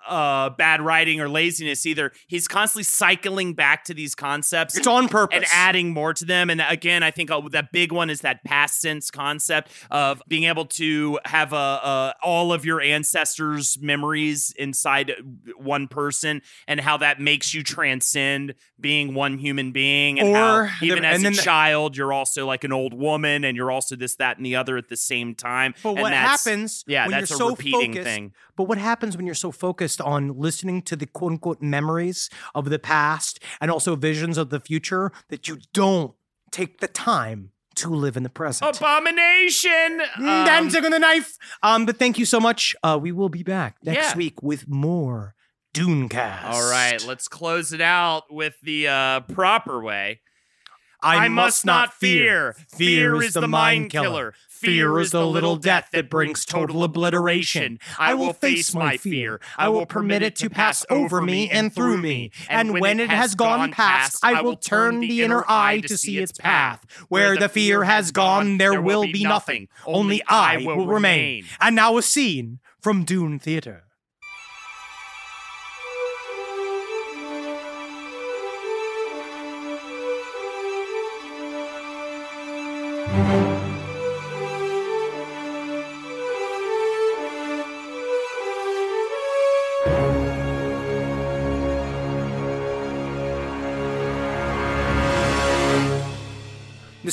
uh bad writing or laziness either. He's constantly cycling back to these concepts It's on purpose. and adding more to them. And again i think uh, that big one is that past sense concept of being able to have a, a all of your ancestors memories inside one person and how that makes you transcend being one human being and Or how even the- as a the- child you're also like an old woman and you're also this that and the other at the same time. But And what happens yeah when that's you're a so repeating focused, thing But what happens when you're so focused on listening to the quote unquote memories of the past and also visions of the future that you don't take the time to live in the present? abomination Mm, Um, Dancing on the knife. Um, but thank you so much. Uh, we will be back next Yeah. week with more Dune Dunecast. all right let's close it out with the uh proper way I, I must not fear. Fear is the mind killer. Fear is the little death that brings total obliteration. I will face my fear. I will permit it to pass over me and through me. And when it has gone past, I will turn the inner eye to see its path. Where the fear has gone, there will be nothing. Only I will remain. And now a scene from Dune Theater.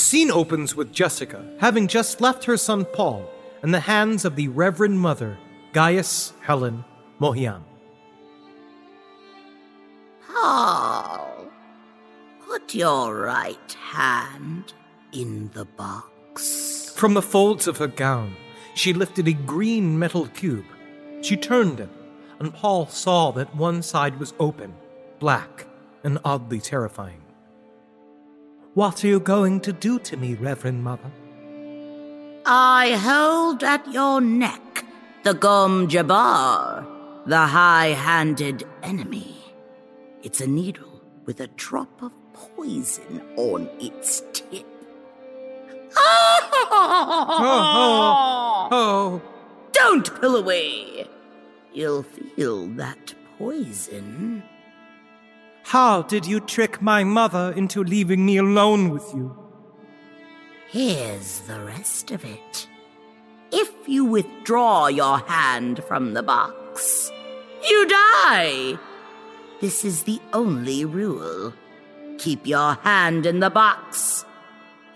The scene opens with Jessica having just left her son Paul in the hands of the Reverend Mother, Gaius Helen Mohiam. Paul, put your right hand in the box. From the folds of her gown, she lifted a green metal cube. She turned it, and Paul saw that one side was open, black, and oddly terrifying. What are you going to do to me, Reverend Mother? I hold at your neck the Gom Jabbar, the high handed enemy. It's a needle with a drop of poison on its tip. oh, oh. oh. Don't pull away! You'll feel that poison. How did you trick my mother into leaving me alone with you? Here's the rest of it. If you withdraw your hand from the box, you die. This is the only rule. Keep your hand in the box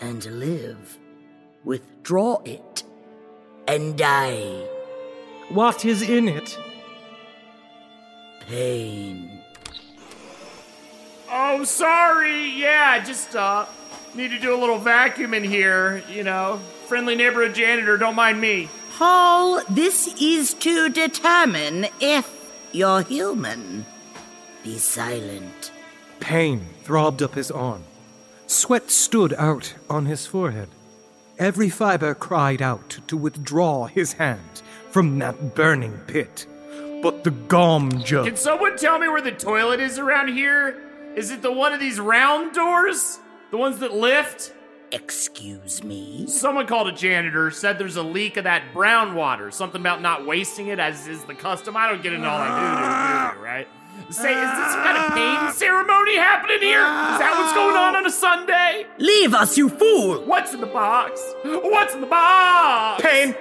and live. Withdraw it and die. What is in it? Pain. Oh, sorry. Yeah, just uh, Need to do a little vacuum in here, you know. Friendly neighborhood janitor, don't mind me. Paul, this is to determine if you're human. Be silent. Pain throbbed up his arm. Sweat stood out on his forehead. Every fiber cried out to withdraw his hand from that burning pit. But the gom jug. Can someone tell me where the toilet is around here? Is it the one of these round doors? The ones that lift? Excuse me? Someone called a janitor, said there's a leak of that brown water. Something about not wasting it, as is the custom. I don't get into all that voodoo, voodoo, right? Say, is this some kind of pain ceremony happening here? Is that what's going on on a Sunday? Leave us, you fool! What's in the box? What's in the box? Pain!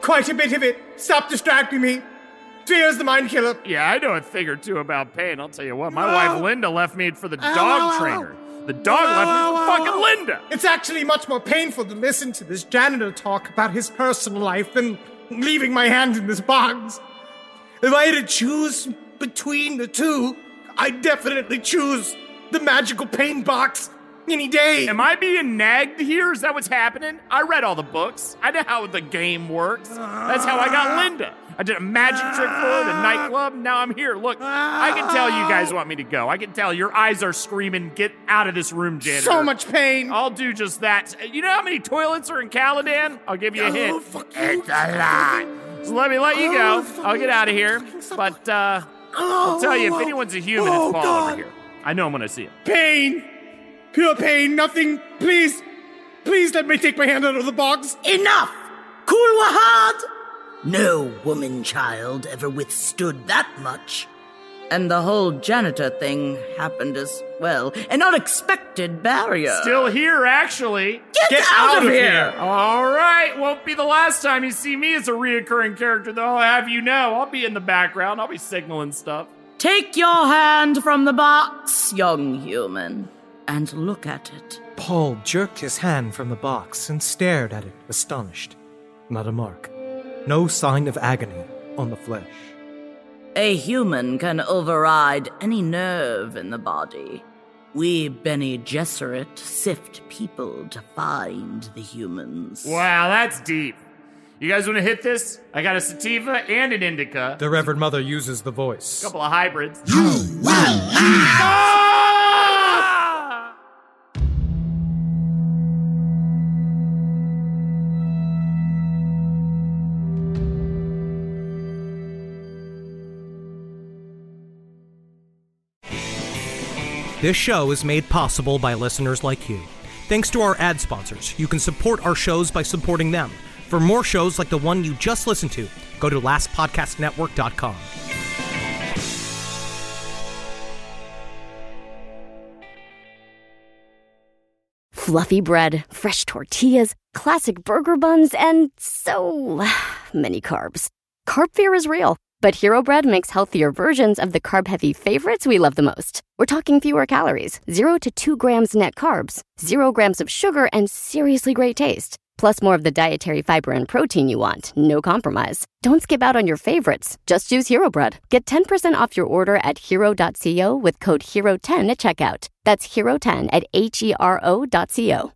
Quite a bit of it. Stop distracting me. Fear's the mind killer. Yeah, I know a thing or two about pain. I'll tell you what, my wife Linda left me for the dog trainer. The dog left me for fucking Linda. It's actually much more painful to listen to this janitor talk about his personal life than leaving my hand in this box. If I had to choose between the two, I'd definitely choose the magical pain box any day. Am I being nagged here? Is that what's happening? I read all the books. I know how the game works. That's how I got Linda. I did a magic trick for her at a nightclub. Now I'm here. Look, I can tell you guys want me to go. I can tell your eyes are screaming, get out of this room, janitor. So much pain. I'll do just that. You know how many toilets are in Caladan? I'll give you a hint. It's a lot. So let me let you go. I'll get out of here. But uh, I'll tell you, if anyone's a human, it's Paul over here. I know I'm gonna see him. Pain! Pure pain, nothing. Please, please let me take my hand out of the box. Enough! Kull Wahad! No woman child ever withstood that much. And the whole janitor thing happened as well. An unexpected barrier. Still here, actually. Get, out, of here! All right, won't be the last time you see me as a reoccurring character, though. I'll have you know, I'll be in the background. I'll be signaling stuff. Take your hand from the box, young human, and look at it. Paul jerked his hand from the box and stared at it, astonished. Not a mark. No sign of agony on the flesh. A human can override any nerve in the body. We Bene Gesserit sift people to find the humans. Wow, that's deep. You guys want to hit this? I got a sativa and an indica. The Reverend Mother uses the voice. A couple of hybrids. This show is made possible by listeners like you. Thanks to our ad sponsors, you can support our shows by supporting them. For more shows like the one you just listened to, go to lastpodcastnetwork.com. Fluffy bread, fresh tortillas, classic burger buns, and so many carbs. Carb fear is real, but Hero Bread makes healthier versions of the carb heavy favorites we love the most. We're talking fewer calories, 0 to 2 grams net carbs, 0 grams of sugar, and seriously great taste. Plus more of the dietary fiber and protein you want, no compromise. Don't skip out on your favorites. Just use Hero Bread. Get 10% off your order at hero.co with code HERO10 at checkout. That's HERO10 at H E R O.co.